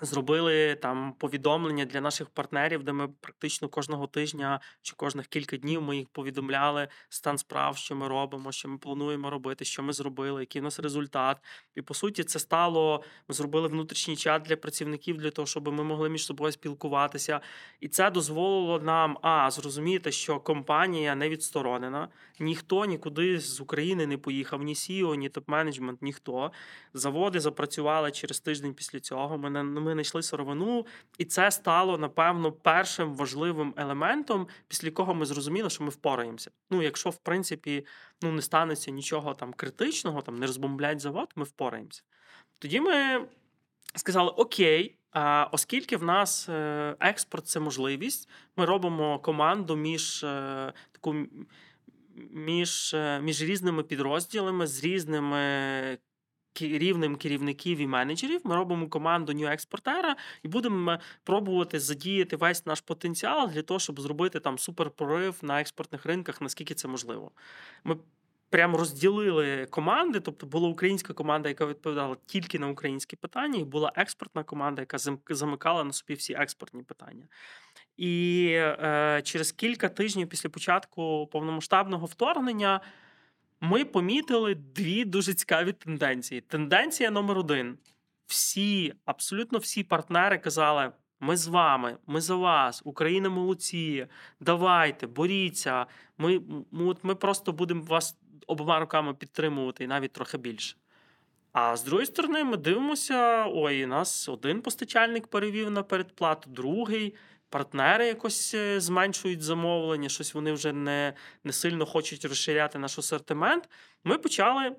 S2: зробили там повідомлення для наших партнерів, де ми практично кожного тижня чи кожних кілька днів ми їх повідомляли стан справ, що ми робимо, що ми плануємо робити, що ми зробили, який у нас результат. І по суті, це стало. Ми зробили внутрішній чат для працівників для того, щоб ми могли між собою спілкуватися. І це дозволило нам а зрозуміти, що компанія не відсторонена, ніхто нікуди з України не поїхав, ні CEO, ні топ-менеджмент, ніхто. Заводи запрацювали через тиждень після цього. Ми не ми знайшли сировину, і це стало напевно першим важливим елементом, після якого ми зрозуміли, що ми впораємося. Ну, якщо в принципі ну не станеться нічого там критичного, там не розбомблять завод, ми впораємося. Тоді ми сказали: Окей. А оскільки в нас е, експорт це можливість, ми робимо команду між е, таку між, е, між різними підрозділами з різними рівнем керівників і менеджерів. Ми робимо команду New експортера і будемо пробувати задіяти весь наш потенціал для того, щоб зробити там суперпрорив на експортних ринках, наскільки це можливо. Ми Прямо розділили команди, тобто була українська команда, яка відповідала тільки на українські питання, і була експортна команда, яка замикала на собі всі експортні питання. І е, через кілька тижнів після початку повномасштабного вторгнення ми помітили дві дуже цікаві тенденції. Тенденція номер один: всі, абсолютно всі партнери казали: ми з вами, ми за вас, Україна молодці, давайте, боріться. Ми, ми, ми просто будемо вас обома руками підтримувати і навіть трохи більше. А з другої сторони, ми дивимося: ой, нас один постачальник перевів на передплату, другий партнери якось е, зменшують замовлення, щось вони вже не, не сильно хочуть розширяти наш асортимент. Ми почали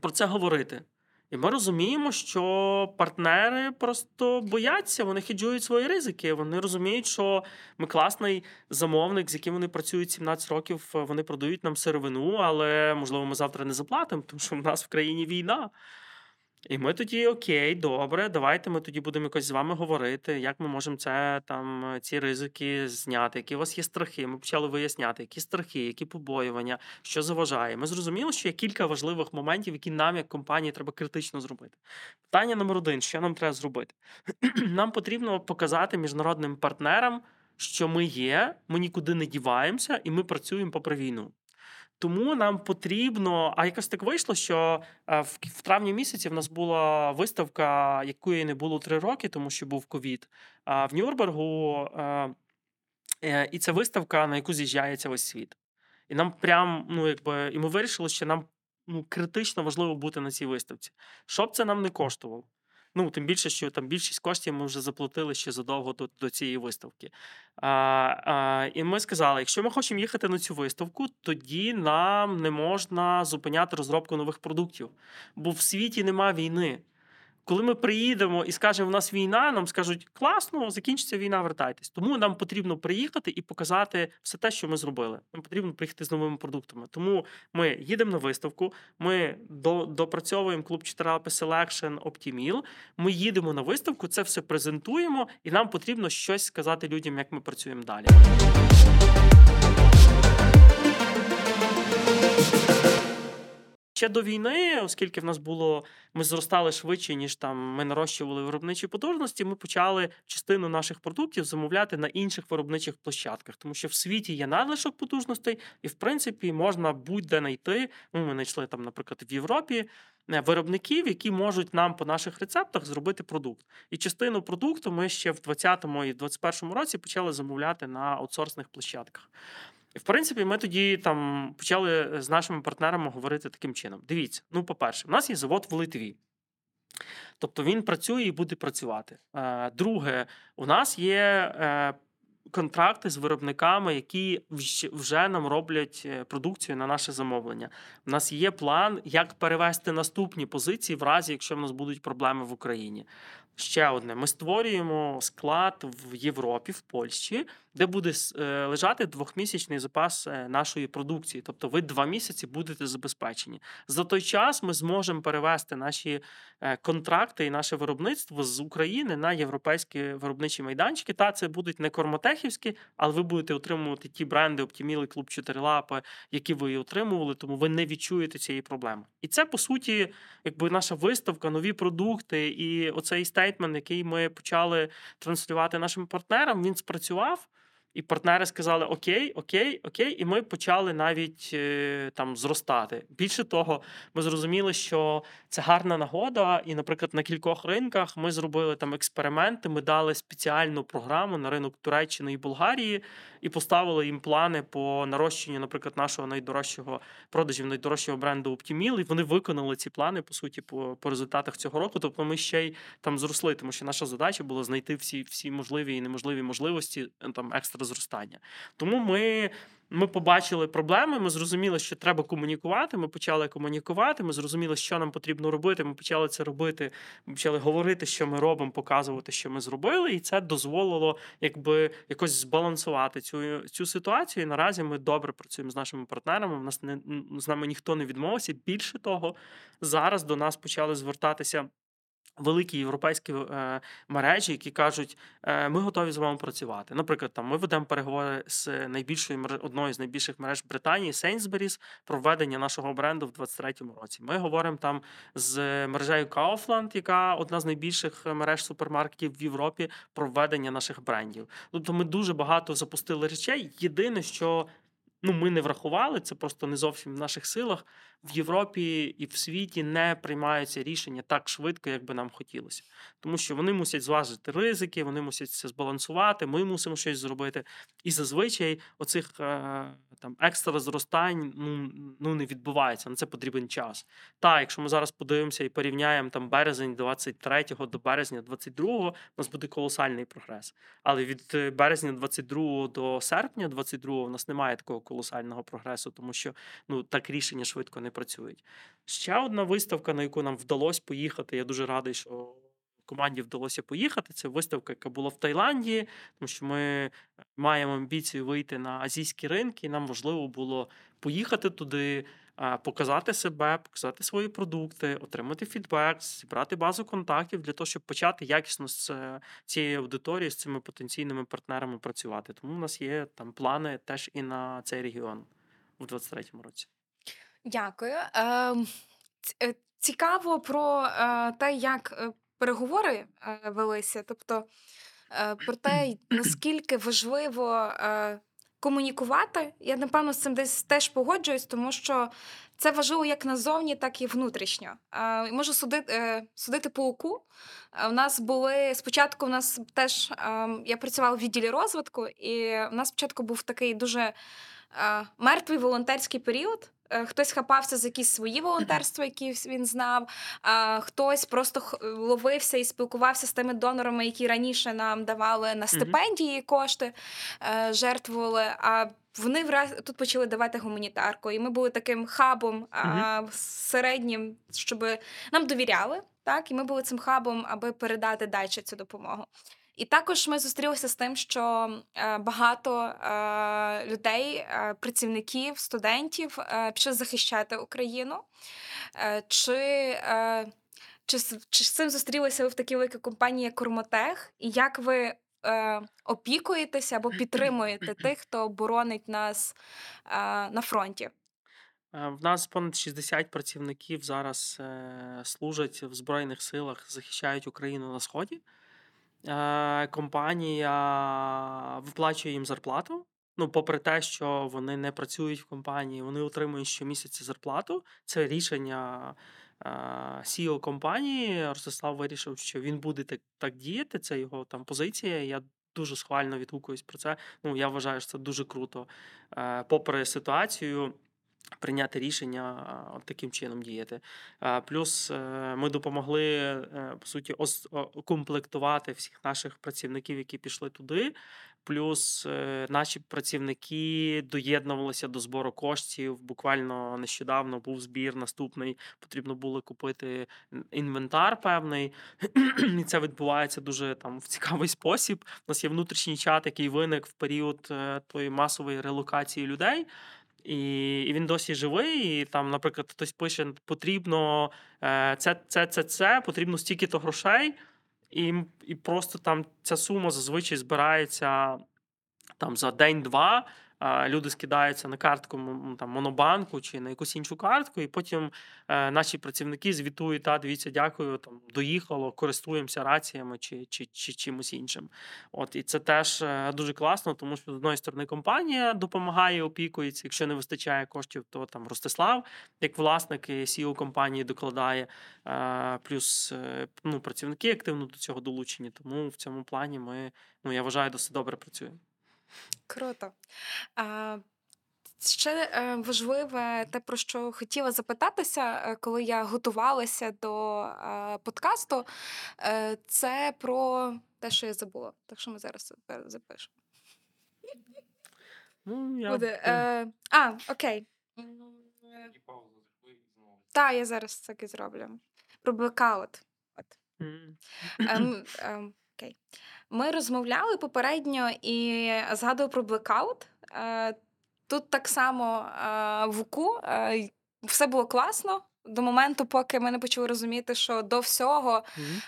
S2: про це говорити. І ми розуміємо, що партнери просто бояться, вони хеджують свої ризики. Вони розуміють, що ми класний замовник, з яким вони працюють 17 років. Вони продають нам сировину, але можливо ми завтра не заплатимо, тому що в нас в країні війна. І ми тоді окей, добре, давайте ми тоді будемо якось з вами говорити, як ми можемо це там ці ризики зняти, які у вас є страхи. Ми почали виясняти, які страхи, які побоювання, що заважає. Ми зрозуміли, що є кілька важливих моментів, які нам, як компанії, треба критично зробити. Питання номер один: що нам треба зробити? Нам потрібно показати міжнародним партнерам, що ми є, ми нікуди не діваємося, і ми працюємо попри війну. Тому нам потрібно. А якось так вийшло, що е, в, травні місяці в нас була виставка, якої не було три роки, тому що був ковід. А в Нюрнбергу е, е, і це виставка, на яку з'їжджається весь світ. І нам прям, ну якби, і ми вирішили, що нам ну, критично важливо бути на цій виставці. Що б це нам не коштувало. Ну, тим більше, що там більшість коштів ми вже заплатили ще задовго до до цієї виставки. А, а, І ми сказали: якщо ми хочемо їхати на цю виставку, тоді нам не можна зупиняти розробку нових продуктів, бо в світі нема війни. Коли ми приїдемо і скажемо, в нас війна, нам скажуть класно, закінчиться війна, вертайтесь. Тому нам потрібно приїхати і показати все те, що ми зробили. Нам потрібно приїхати з новими продуктами. Тому ми їдемо на виставку, ми до, допрацьовуємо клуб 4 Selection Optimil, Ми їдемо на виставку, це все презентуємо, і нам потрібно щось сказати людям, як ми працюємо далі. Ще до війни, оскільки в нас було, ми зростали швидше, ніж там ми нарощували виробничі потужності, ми почали частину наших продуктів замовляти на інших виробничих площадках, тому що в світі є надлишок потужностей, і в принципі можна будь-де знайти. Ну, ми знайшли там, наприклад, в Європі е, виробників, які можуть нам по наших рецептах зробити продукт. І частину продукту ми ще в 2020 і 2021 році почали замовляти на аутсорсних площадках. В принципі, ми тоді там почали з нашими партнерами говорити таким чином: дивіться, ну, по-перше, у нас є завод в Литві. Тобто він працює і буде працювати. Е, Друге, у нас є е, контракти з виробниками, які вже нам роблять е, продукцію на наше замовлення. У нас є план, як перевести наступні позиції, в разі, якщо в нас будуть проблеми в Україні. Ще одне: ми створюємо склад в Європі, в Польщі, де буде е, лежати двохмісячний запас е, нашої продукції. Тобто, ви два місяці будете забезпечені. За той час ми зможемо перевести наші е, контракти і наше виробництво з України на європейські виробничі майданчики. Та це будуть не корматехівські, але ви будете отримувати ті бренди і Клуб Чотирилапи, які ви отримували, тому ви не відчуєте цієї проблеми. І це по суті, якби наша виставка, нові продукти, і оцей стейтмент, який ми почали транслювати нашим партнерам, він спрацював. І партнери сказали: Окей, окей, окей, і ми почали навіть е, там зростати. Більше того, ми зрозуміли, що це гарна нагода, і, наприклад, на кількох ринках ми зробили там експерименти. Ми дали спеціальну програму на ринок Туреччини і Болгарії і поставили їм плани по нарощенню, наприклад, нашого найдорожчого продажів найдорожчого бренду Optimil, і вони виконали ці плани по суті по, по результатах цього року. Тобто ми ще й там зросли, тому що наша задача була знайти всі, всі можливі і неможливі можливості е, там екстра зростання. Тому ми. Ми побачили проблеми, ми зрозуміли, що треба комунікувати. Ми почали комунікувати. Ми зрозуміли, що нам потрібно робити. Ми почали це робити. Ми почали говорити, що ми робимо, показувати, що ми зробили, і це дозволило якби якось збалансувати цю цю ситуацію. І наразі ми добре працюємо з нашими партнерами. У нас не з нами ніхто не відмовився. Більше того, зараз до нас почали звертатися. Великі європейські е, мережі, які кажуть, е, ми готові з вами працювати. Наприклад, там ми ведемо переговори з найбільшою одною з найбільших мереж Британії Sainsbury's про введення нашого бренду в 2023 році. Ми говоримо там з мережею Kaufland, яка одна з найбільших мереж супермаркетів в Європі, про введення наших брендів. Тобто, ми дуже багато запустили речей. Єдине, що ну ми не врахували, це просто не зовсім в наших силах. В Європі і в світі не приймаються рішення так швидко, як би нам хотілося, тому що вони мусять зважити ризики, вони мусять це збалансувати. Ми мусимо щось зробити. І зазвичай оцих е, там екстра зростань ну, ну не відбувається. На це потрібен час. Та, якщо ми зараз подивимося і порівняємо там березень 23 до березня 22, у нас буде колосальний прогрес. Але від е, березня 22 до серпня 22 у нас немає такого колосального прогресу, тому що ну так рішення швидко не працюють. Ще одна виставка, на яку нам вдалося поїхати. Я дуже радий, що команді вдалося поїхати. Це виставка, яка була в Таїланді, тому що ми маємо амбіцію вийти на азійські ринки, і нам важливо було поїхати туди. Показати себе, показати свої продукти, отримати фідбек, зібрати базу контактів для того, щоб почати якісно з е, цією аудиторією, з цими потенційними партнерами працювати. Тому у нас є там плани теж і на цей регіон у 23-му році.
S1: Дякую. Ем, е, Цікаво про е, те, як е, переговори велися, тобто про те, наскільки важливо комунікувати. Я напевно з цим десь теж погоджуюсь, тому що це важливо як назовні, так і внутрішньо. Можу судити, е, судити по оку. Е, У нас були спочатку. У нас теж ем, я працювала в відділі розвитку, і у нас спочатку був такий дуже мертвий волонтерський період. Е, Хтось хапався за якісь свої волонтерства, які він знав, а хтось просто ловився і спілкувався з тими донорами, які раніше нам давали на стипендії кошти, е, жертвували. А вони враз тут почали давати гуманітарку. І ми були таким хабом а, середнім, щоб нам довіряли. Так, і ми були цим хабом, аби передати далі цю допомогу. І також ми зустрілися з тим, що е, багато е, людей, е, працівників, студентів пішли захищати Україну. Чи, чи, чи з цим зустрілися ви в такій великій компанії, як Курмотех? І як ви опікуєтеся або підтримуєте тих, хто боронить нас на фронті?
S2: В нас понад 60 працівників зараз служать в Збройних силах, захищають Україну на сході. Е, Компанія виплачує їм зарплату. Ну, попри те, що вони не працюють в компанії, вони отримують щомісяця зарплату. Це рішення е, CEO компанії. Ростислав вирішив, що він буде так, так діяти. Це його там позиція. Я дуже схвально відгукуюсь про це. Ну, я вважаю, що це дуже круто. Е, Попри ситуацію, Прийняти рішення от таким чином діяти. Плюс е, ми допомогли е, по суті комплектувати всіх наших працівників, які пішли туди. Плюс е, наші працівники доєднувалися до збору коштів. Буквально нещодавно був збір наступний. Потрібно було купити інвентар певний, і це відбувається дуже там в цікавий спосіб. У нас є внутрішній чат, який виник в період тої масової релокації людей. І, і він досі живий. І там, наприклад, хтось пише: потрібно е, це, це, це, це, потрібно стільки-то грошей, і, і просто там ця сума зазвичай збирається там за день-два. Люди скидаються на картку там, Монобанку чи на якусь іншу картку, і потім е, наші працівники звітують, та дивіться, дякую, там доїхало, користуємося раціями чи, чи, чи чимось іншим. От і це теж е, дуже класно, тому що з одної сторони компанія допомагає, опікується. Якщо не вистачає коштів, то там Ростислав, як власник і CEO компанії, докладає. Е, Плюс ну, працівники активно до цього долучені. Тому в цьому плані ми, ну я вважаю, досить добре працюємо.
S1: Круто. А, ще е, важливе те, про що хотіла запитатися, е, коли я готувалася до е, подкасту, це про те, що я забула. Так що ми зараз запишемо.
S2: Ну, я...
S1: Буде. Е, а, окей. Так, я зараз так і зроблю. Про блекаут. От. Ем, ем, окей. Ми розмовляли попередньо і згадував про блекаут. Е, тут так само е, в УКУ е, все було класно. До моменту, поки ми не почали розуміти, що до всього,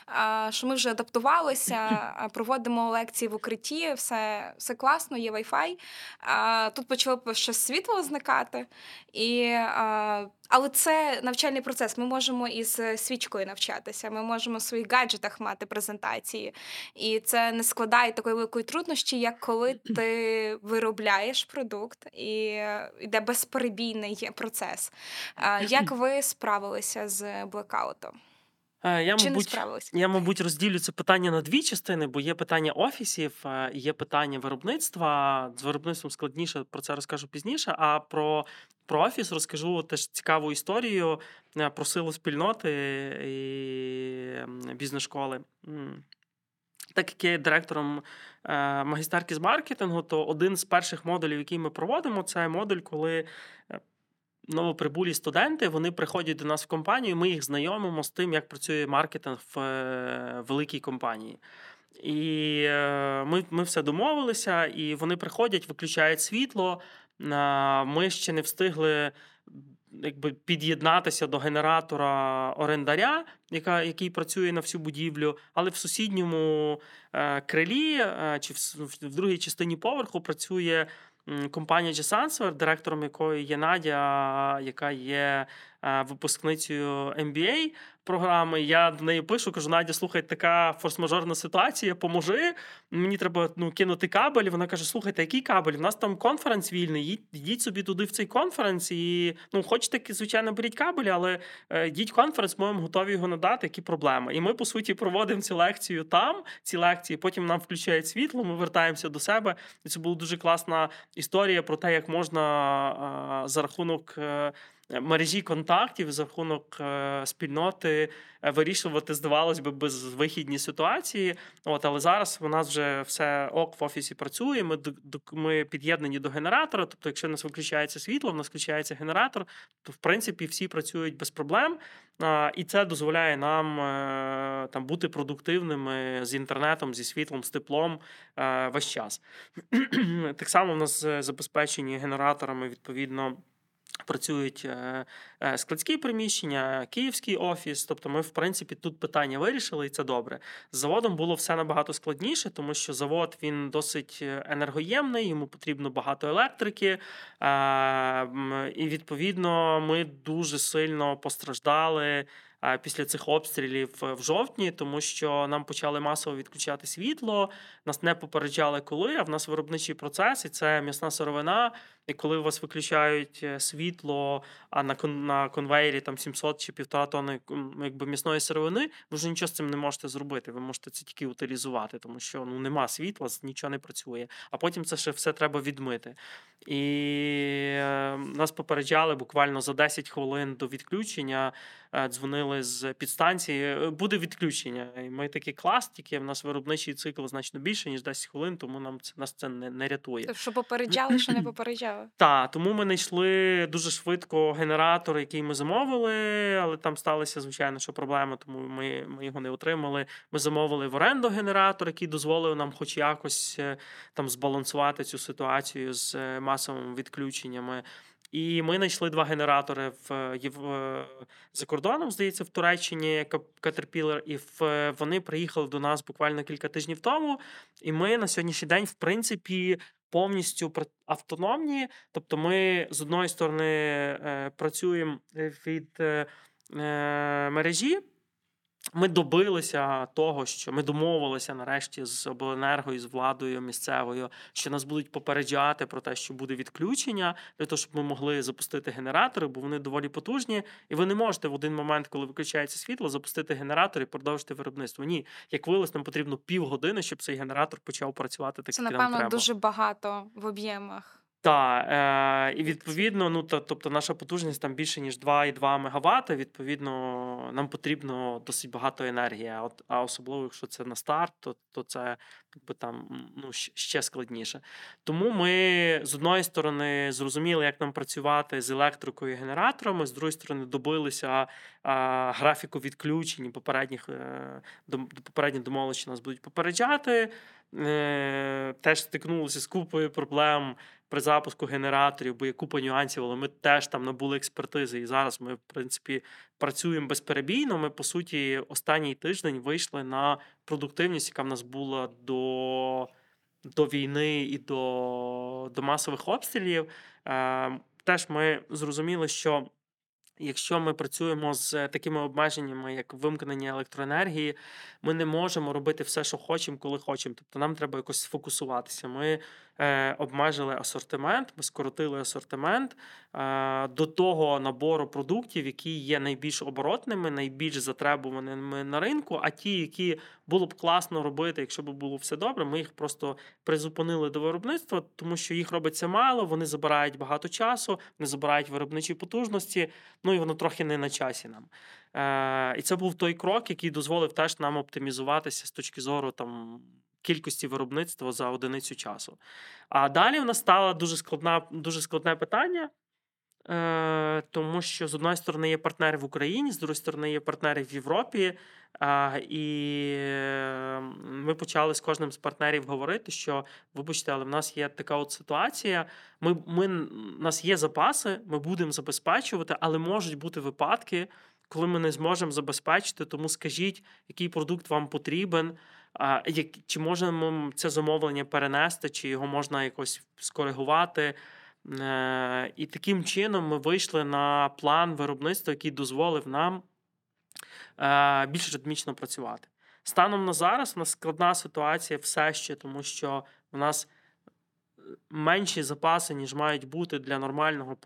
S1: а, що ми вже адаптувалися, проводимо лекції в укритті, все, все класно, є Wi-Fi. Тут почало щось світло зникати. І, але це навчальний процес. Ми можемо із свічкою навчатися, ми можемо в своїх гаджетах мати презентації. І це не складає такої великої труднощі, як коли ти виробляєш продукт і е, йде безперебійний процес. Як ви справилися з блекаутом?
S2: Е, Я,
S1: Чи не
S2: мабуть,
S1: справилися?
S2: Я, мабуть, розділю це питання на дві частини, бо є питання офісів, е, є питання виробництва. З виробництвом складніше про це розкажу пізніше. А про, про офіс розкажу теж цікаву історію е, про силу спільноти і бізнес-школи. Так як я є директором е, магістерки з маркетингу, то один з перших модулів, який ми проводимо, це модуль, коли е, новоприбулі студенти вони приходять до нас в компанію. Ми їх знайомимо з тим, як працює маркетинг в великій компанії. І ми, ми все домовилися, і вони приходять, виключають світло. А, Ми ще не встигли якби, під'єднатися до генератора орендаря, яка, який працює на всю будівлю, але в сусідньому е, крилі е, чи в, в другій частині поверху працює компанія G-Sanswer, директором якої є Надя, яка є е, випускницею MBA програми. Я до неї пишу, кажу: Надя, слухай, така форс-мажорна ситуація, поможи. Мені треба ну, кинути кабель. Вона каже: слухайте, який кабель? У нас там конференц вільний. Йдіть собі туди в цей конференц. І ну, хочете, звичайно, беріть кабель, але е, йдіть конференц, ми вам готові його надати. Які проблеми? І ми, по суті, проводимо цю лекцію там, ці лекції. Потім нам включають світло, ми вертаємося до себе. І це була дуже класна історія про те, як можна е, за рахунок. Е, Мережі контактів за рахунок е, спільноти е, вирішувати, здавалось би, безвихідні ситуації. От, але зараз у нас вже все ок в офісі працює. Ми, ми під'єднані до генератора. Тобто, якщо в нас виключається світло, в нас включається генератор, то в принципі всі працюють без проблем. І це дозволяє нам там бути продуктивними з інтернетом, зі світлом, з теплом весь час. так само в нас забезпечені генераторами відповідно. Працюють е, е, складські приміщення, київський офіс. Тобто, ми, в принципі, тут питання вирішили, і це добре. З заводом було все набагато складніше, тому що завод він досить е, енергоємний, йому потрібно багато електрики. І відповідно ми дуже сильно постраждали. Після цих обстрілів в жовтні, тому що нам почали масово відключати світло, нас не попереджали коли, а в нас виробничий процес, і це м'ясна сировина. І коли у вас виключають е, світло, а на кон- на конвейері там 700 чи півтора тонни якби м'ясної сировини, ви вже нічого з цим не можете зробити. Ви можете це тільки утилізувати, тому що ну нема світла, нічого не працює. А потім це ще все треба відмити. І е, нас попереджали буквально за 10 хвилин до відключення. е, Дзвонили з підстанції. «Е, Буде відключення. І ми такі клас, тільки в нас виробничий цикл значно більше, ніж 10 хвилин, тому нам це нас це не, не рятує.
S1: Що попереджали, що не попереджали.
S2: Так, тому ми знайшли дуже швидко генератор, який ми замовили, але там сталися, звичайно, що проблеми, тому ми, ми його не отримали. Ми замовили в оренду генератор, який дозволив нам хоч якось е, там збалансувати цю ситуацію з е, масовими відключеннями. І ми знайшли два генератори в, е, за кордоном, здається, в Туреччині Caterpillar, і в, вони приїхали до нас буквально кілька тижнів тому. І ми на сьогоднішній день, в принципі, повністю автономні. Тобто, ми з одної сторони е, працюємо від е, е, мережі. Ми добилися того, що ми домовилися нарешті з обленерго і з владою місцевою, що нас будуть попереджати про те, що буде відключення, для того, щоб ми могли запустити генератори, бо вони доволі потужні, і ви не можете в один момент, коли виключається світло, запустити генератор і продовжити виробництво. Ні, як виявилось, нам потрібно півгодини, щоб цей генератор почав працювати так,
S1: Це, напевно,
S2: треба.
S1: дуже багато в об'ємах.
S2: Так, е, і відповідно, ну та, тобто наша потужність там більше ніж 2,2 МВт. Відповідно, нам потрібно досить багато енергії. А От, а особливо, якщо це на старт, то, то це якби там ну, ще складніше. Тому ми з одної сторони зрозуміли, як нам працювати з електрикою і генераторами, з другої сторони, добилися а, графіку відключень попередніх е, дом- попередні домовленості нас будуть попереджати. Е, теж стикнулися з купою проблем при запуску генераторів, бо є купа нюансів, але ми теж там набули експертизи. І зараз ми, в принципі, працюємо безперебійно. Ми, по суті, останній тиждень вийшли на продуктивність, яка в нас була до, до війни і до, до масових обстрілів. Е, теж ми зрозуміли, що. Якщо ми працюємо з такими обмеженнями, як вимкнення електроенергії, ми не можемо робити все, що хочемо, коли хочемо. Тобто нам треба якось сфокусуватися. Ми обмежили асортимент, ми скоротили асортимент е, до того набору продуктів, які є найбільш оборотними, найбільш затребуваними на ринку. А ті, які було б класно робити, якщо б було все добре, ми їх просто призупинили до виробництва, тому що їх робиться мало, вони забирають багато часу, вони забирають виробничі потужності. Ну і воно трохи не на часі нам. Е, і це був той крок, який дозволив теж нам оптимізуватися з точки зору там. Кількості виробництва за одиницю часу. А далі в нас стало дуже складна, дуже складне питання, е, тому що з одної сторони є партнери в Україні, з другої сторони є партнери в Європі. А, і е, ми почали з кожним з партнерів говорити, що вибачте, але в нас є така от ситуація. Ми, ми, у нас є запаси, ми будемо забезпечувати, але можуть бути випадки, коли ми не зможемо забезпечити. Тому скажіть, який продукт вам потрібен, як, чи можемо це замовлення перенести, чи його можна якось скоригувати. Е, І таким чином ми вийшли на план виробництва, який дозволив нам е, більш ритмічно працювати. Станом на зараз у нас складна ситуація все ще, тому що у нас менші запаси, ніж мають бути для нормального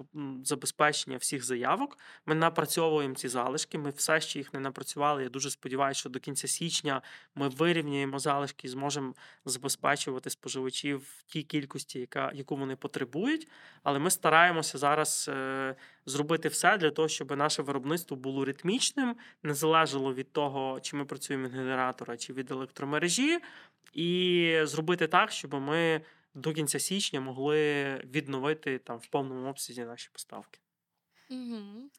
S2: забезпечення всіх заявок. Ми напрацьовуємо ці залишки. Ми все ще їх не напрацювали. Я дуже сподіваюся, що до кінця січня ми вирівняємо залишки і зможемо забезпечувати споживачів в тій кількості, яка, яку вони потребують. Але ми стараємося зараз е, зробити все для того, щоб наше виробництво було ритмічним, не залежало від того, чи ми працюємо від генератора, чи від електромережі, і зробити так, щоб ми до кінця січня могли відновити там в повному обсязі наші поставки.
S1: Угу.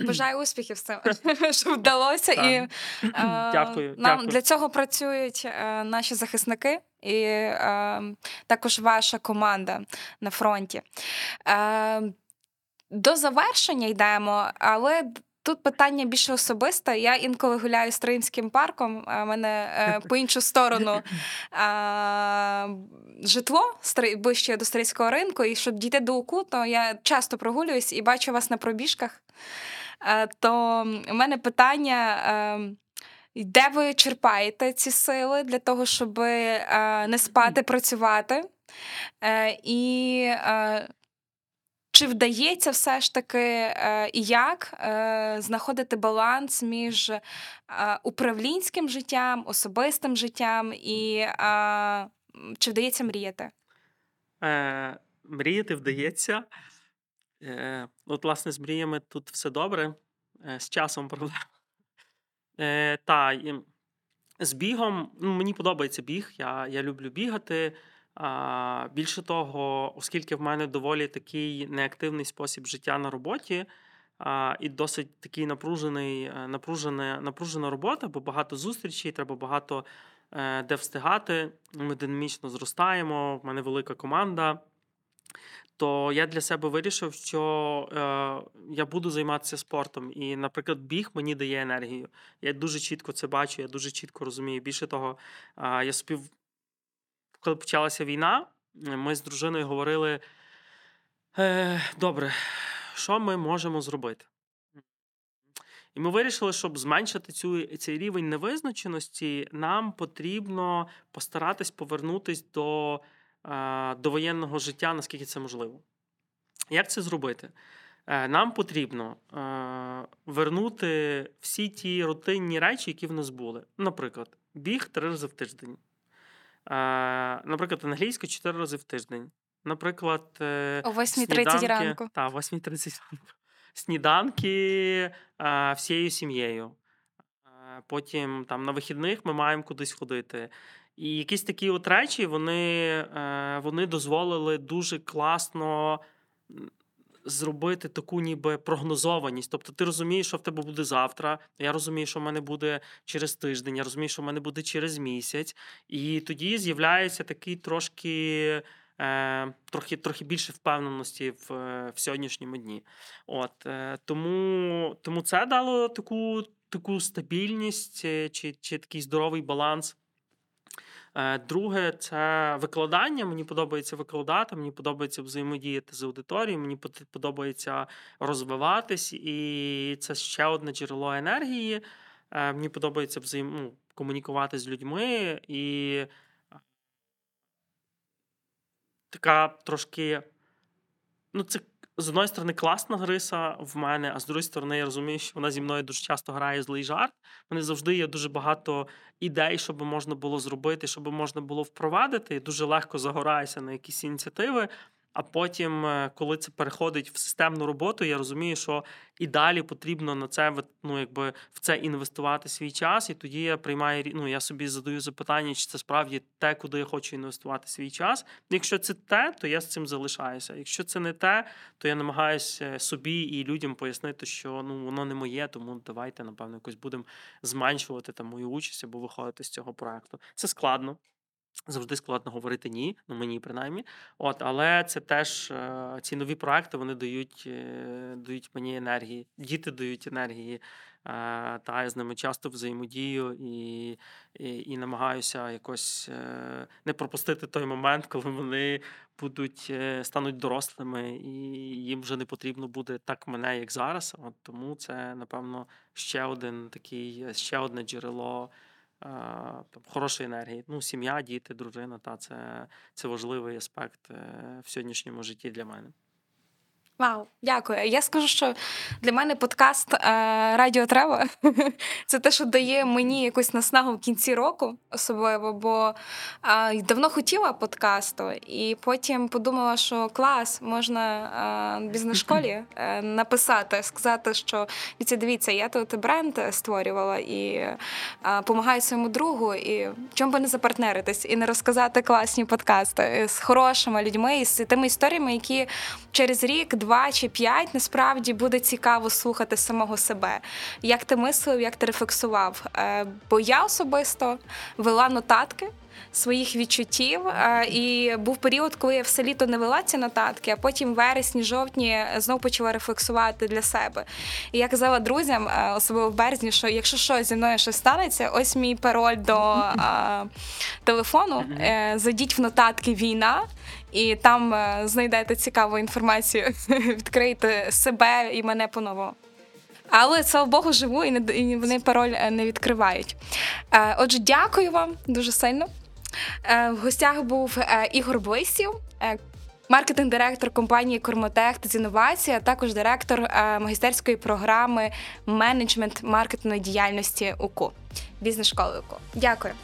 S1: Бажаю успіхів з цим, щоб вдалося.
S2: Так.
S1: І е,
S2: Дякую,
S1: нам
S2: дякую.
S1: для цього працюють е, наші захисники і е, також ваша команда на фронті. До завершення йдемо, але тут питання більше особисте. Я інколи гуляю Стрийським парком, а мене е, по іншу сторону житло ближче до Стрийського ринку, і щоб дійти до УКУ, то я часто прогулююсь і бачу вас на пробіжках. Е, то у мене питання. Е, де ви черпаєте ці сили для того, щоб не спати, працювати? І чи вдається все ж таки і як знаходити баланс між управлінським життям, особистим життям і чи вдається мріяти?
S2: Е, Мріяти вдається. Е, От, власне, з мріями тут все добре. Е, З часом проблема. Е, Та, з бігом ну, мені подобається біг. Я я люблю бігати. Більше того, оскільки в мене доволі такий неактивний спосіб життя на роботі, і досить такий напружений, е, напружена, напружена робота, бо багато зустрічей, треба багато е, де встигати. Ми динамічно зростаємо. В мене велика команда то я для себе вирішив, що е, я буду займатися спортом. І, наприклад, біг мені дає енергію. Я дуже чітко це бачу, я дуже чітко розумію. Більше того, е, я спів, коли почалася війна, ми з дружиною говорили: е, добре, що ми можемо зробити? І ми вирішили, щоб зменшити цю цей рівень невизначеності, нам потрібно постаратись повернутись до до воєнного життя, наскільки це можливо. Як це зробити? Е, нам потрібно вернути всі ті рутинні речі, які в нас були. Наприклад, біг три рази в тиждень. Наприклад, англійська чотири рази в тиждень. Наприклад,
S1: е, о 8.30 ранку.
S2: Так, 8.30 ранку. Сніданки всією сім'єю. Потім там на вихідних ми маємо кудись ходити. І якісь такі от речі вони, е, вони дозволили дуже класно. Зробити таку ніби прогнозованість. Тобто ти розумієш, що в тебе буде завтра. Я розумію, що в мене буде через тиждень, я розумію, що в мене буде через місяць. І тоді з'являється такий трошки е, трохи трохи більше впевненості в в сьогоднішньому дні. От е, Тому тому це дало таку таку стабільність чи, чи такий здоровий баланс. Е, друге, це викладання. Мені подобається викладати, мені подобається взаємодіяти з аудиторією, мені подобається розвиватись, і це ще одне джерело енергії. Е, мені подобається взаєм... ну, комунікувати з людьми і е, така трошки. Ну, це з одної сторони, класна риса в мене, а з другої сторони, я розумію, що вона зі мною дуже часто грає злий жарт. У мене завжди є дуже багато ідей, що можна було зробити, що би можна було впровадити. І дуже легко загораюся на якісь ініціативи. А потім, е, коли це переходить в системну роботу, я розумію, що і далі потрібно на це ну, якби в це інвестувати свій час. І тоді я приймаю ну, я собі задаю запитання, чи це справді те, куди я хочу інвестувати свій час. Якщо це те, то я з цим залишаюся. Якщо це не те, то я намагаюся собі і людям пояснити, що ну воно не моє, тому давайте, напевно, якось будемо зменшувати там мою участь або виходити з цього проекту. Це складно. Завжди складно говорити ні, ну мені принаймні. От, але це теж е, ці нові проекти вони дають е, дають мені енергії. Діти дають енергії, е, та я з ними часто взаємодію і і, і намагаюся якось не пропустити той момент, коли вони будуть стануть дорослими, і їм вже не потрібно буде так мене, як зараз. От тому це напевно ще один такий, ще одне джерело там, хорошої енергії. Ну, сім'я, діти, дружина, та це, це важливий аспект е, в сьогоднішньому житті для мене.
S1: Вау, дякую. Я скажу, що для мене подкаст е, Радіо Трево це те, що дає мені якусь наснагу в кінці року, особливо, бо е, давно хотіла подкасту, і потім подумала, що клас, можна в бізнес-школі е, написати, сказати, що дивіться, я тут бренд створювала і допомагаю своєму другу, і чому би не запартнеритись і не розказати класні подкасти з хорошими людьми і з тими історіями, які через рік два чи п'ять насправді буде цікаво слухати самого себе, як ти мислив, як ти рефлексував. Е, бо я особисто вела нотатки. Своїх відчуттів, е, і був період, коли я все літо не вела ці нотатки, а потім вересні, жовтні знову почала рефлексувати для себе. І я казала друзям, е, особливо в березні, що якщо щось зі мною щось станеться, ось мій пароль до а, телефону. Зайдіть в нотатки війна, і там е, знайдете цікаву інформацію, відкрийте себе і мене по-новому. Але слава Богу, живу і не і вони пароль е, не відкривають. Е, отже, дякую вам дуже сильно. В гостях був Ігор Блисів, маркетинг-директор компанії Кормотех з інновацій, а також директор е, магістерської програми менеджмент маркетингової діяльності УКУ, бізнес-школи УКУ. Дякую.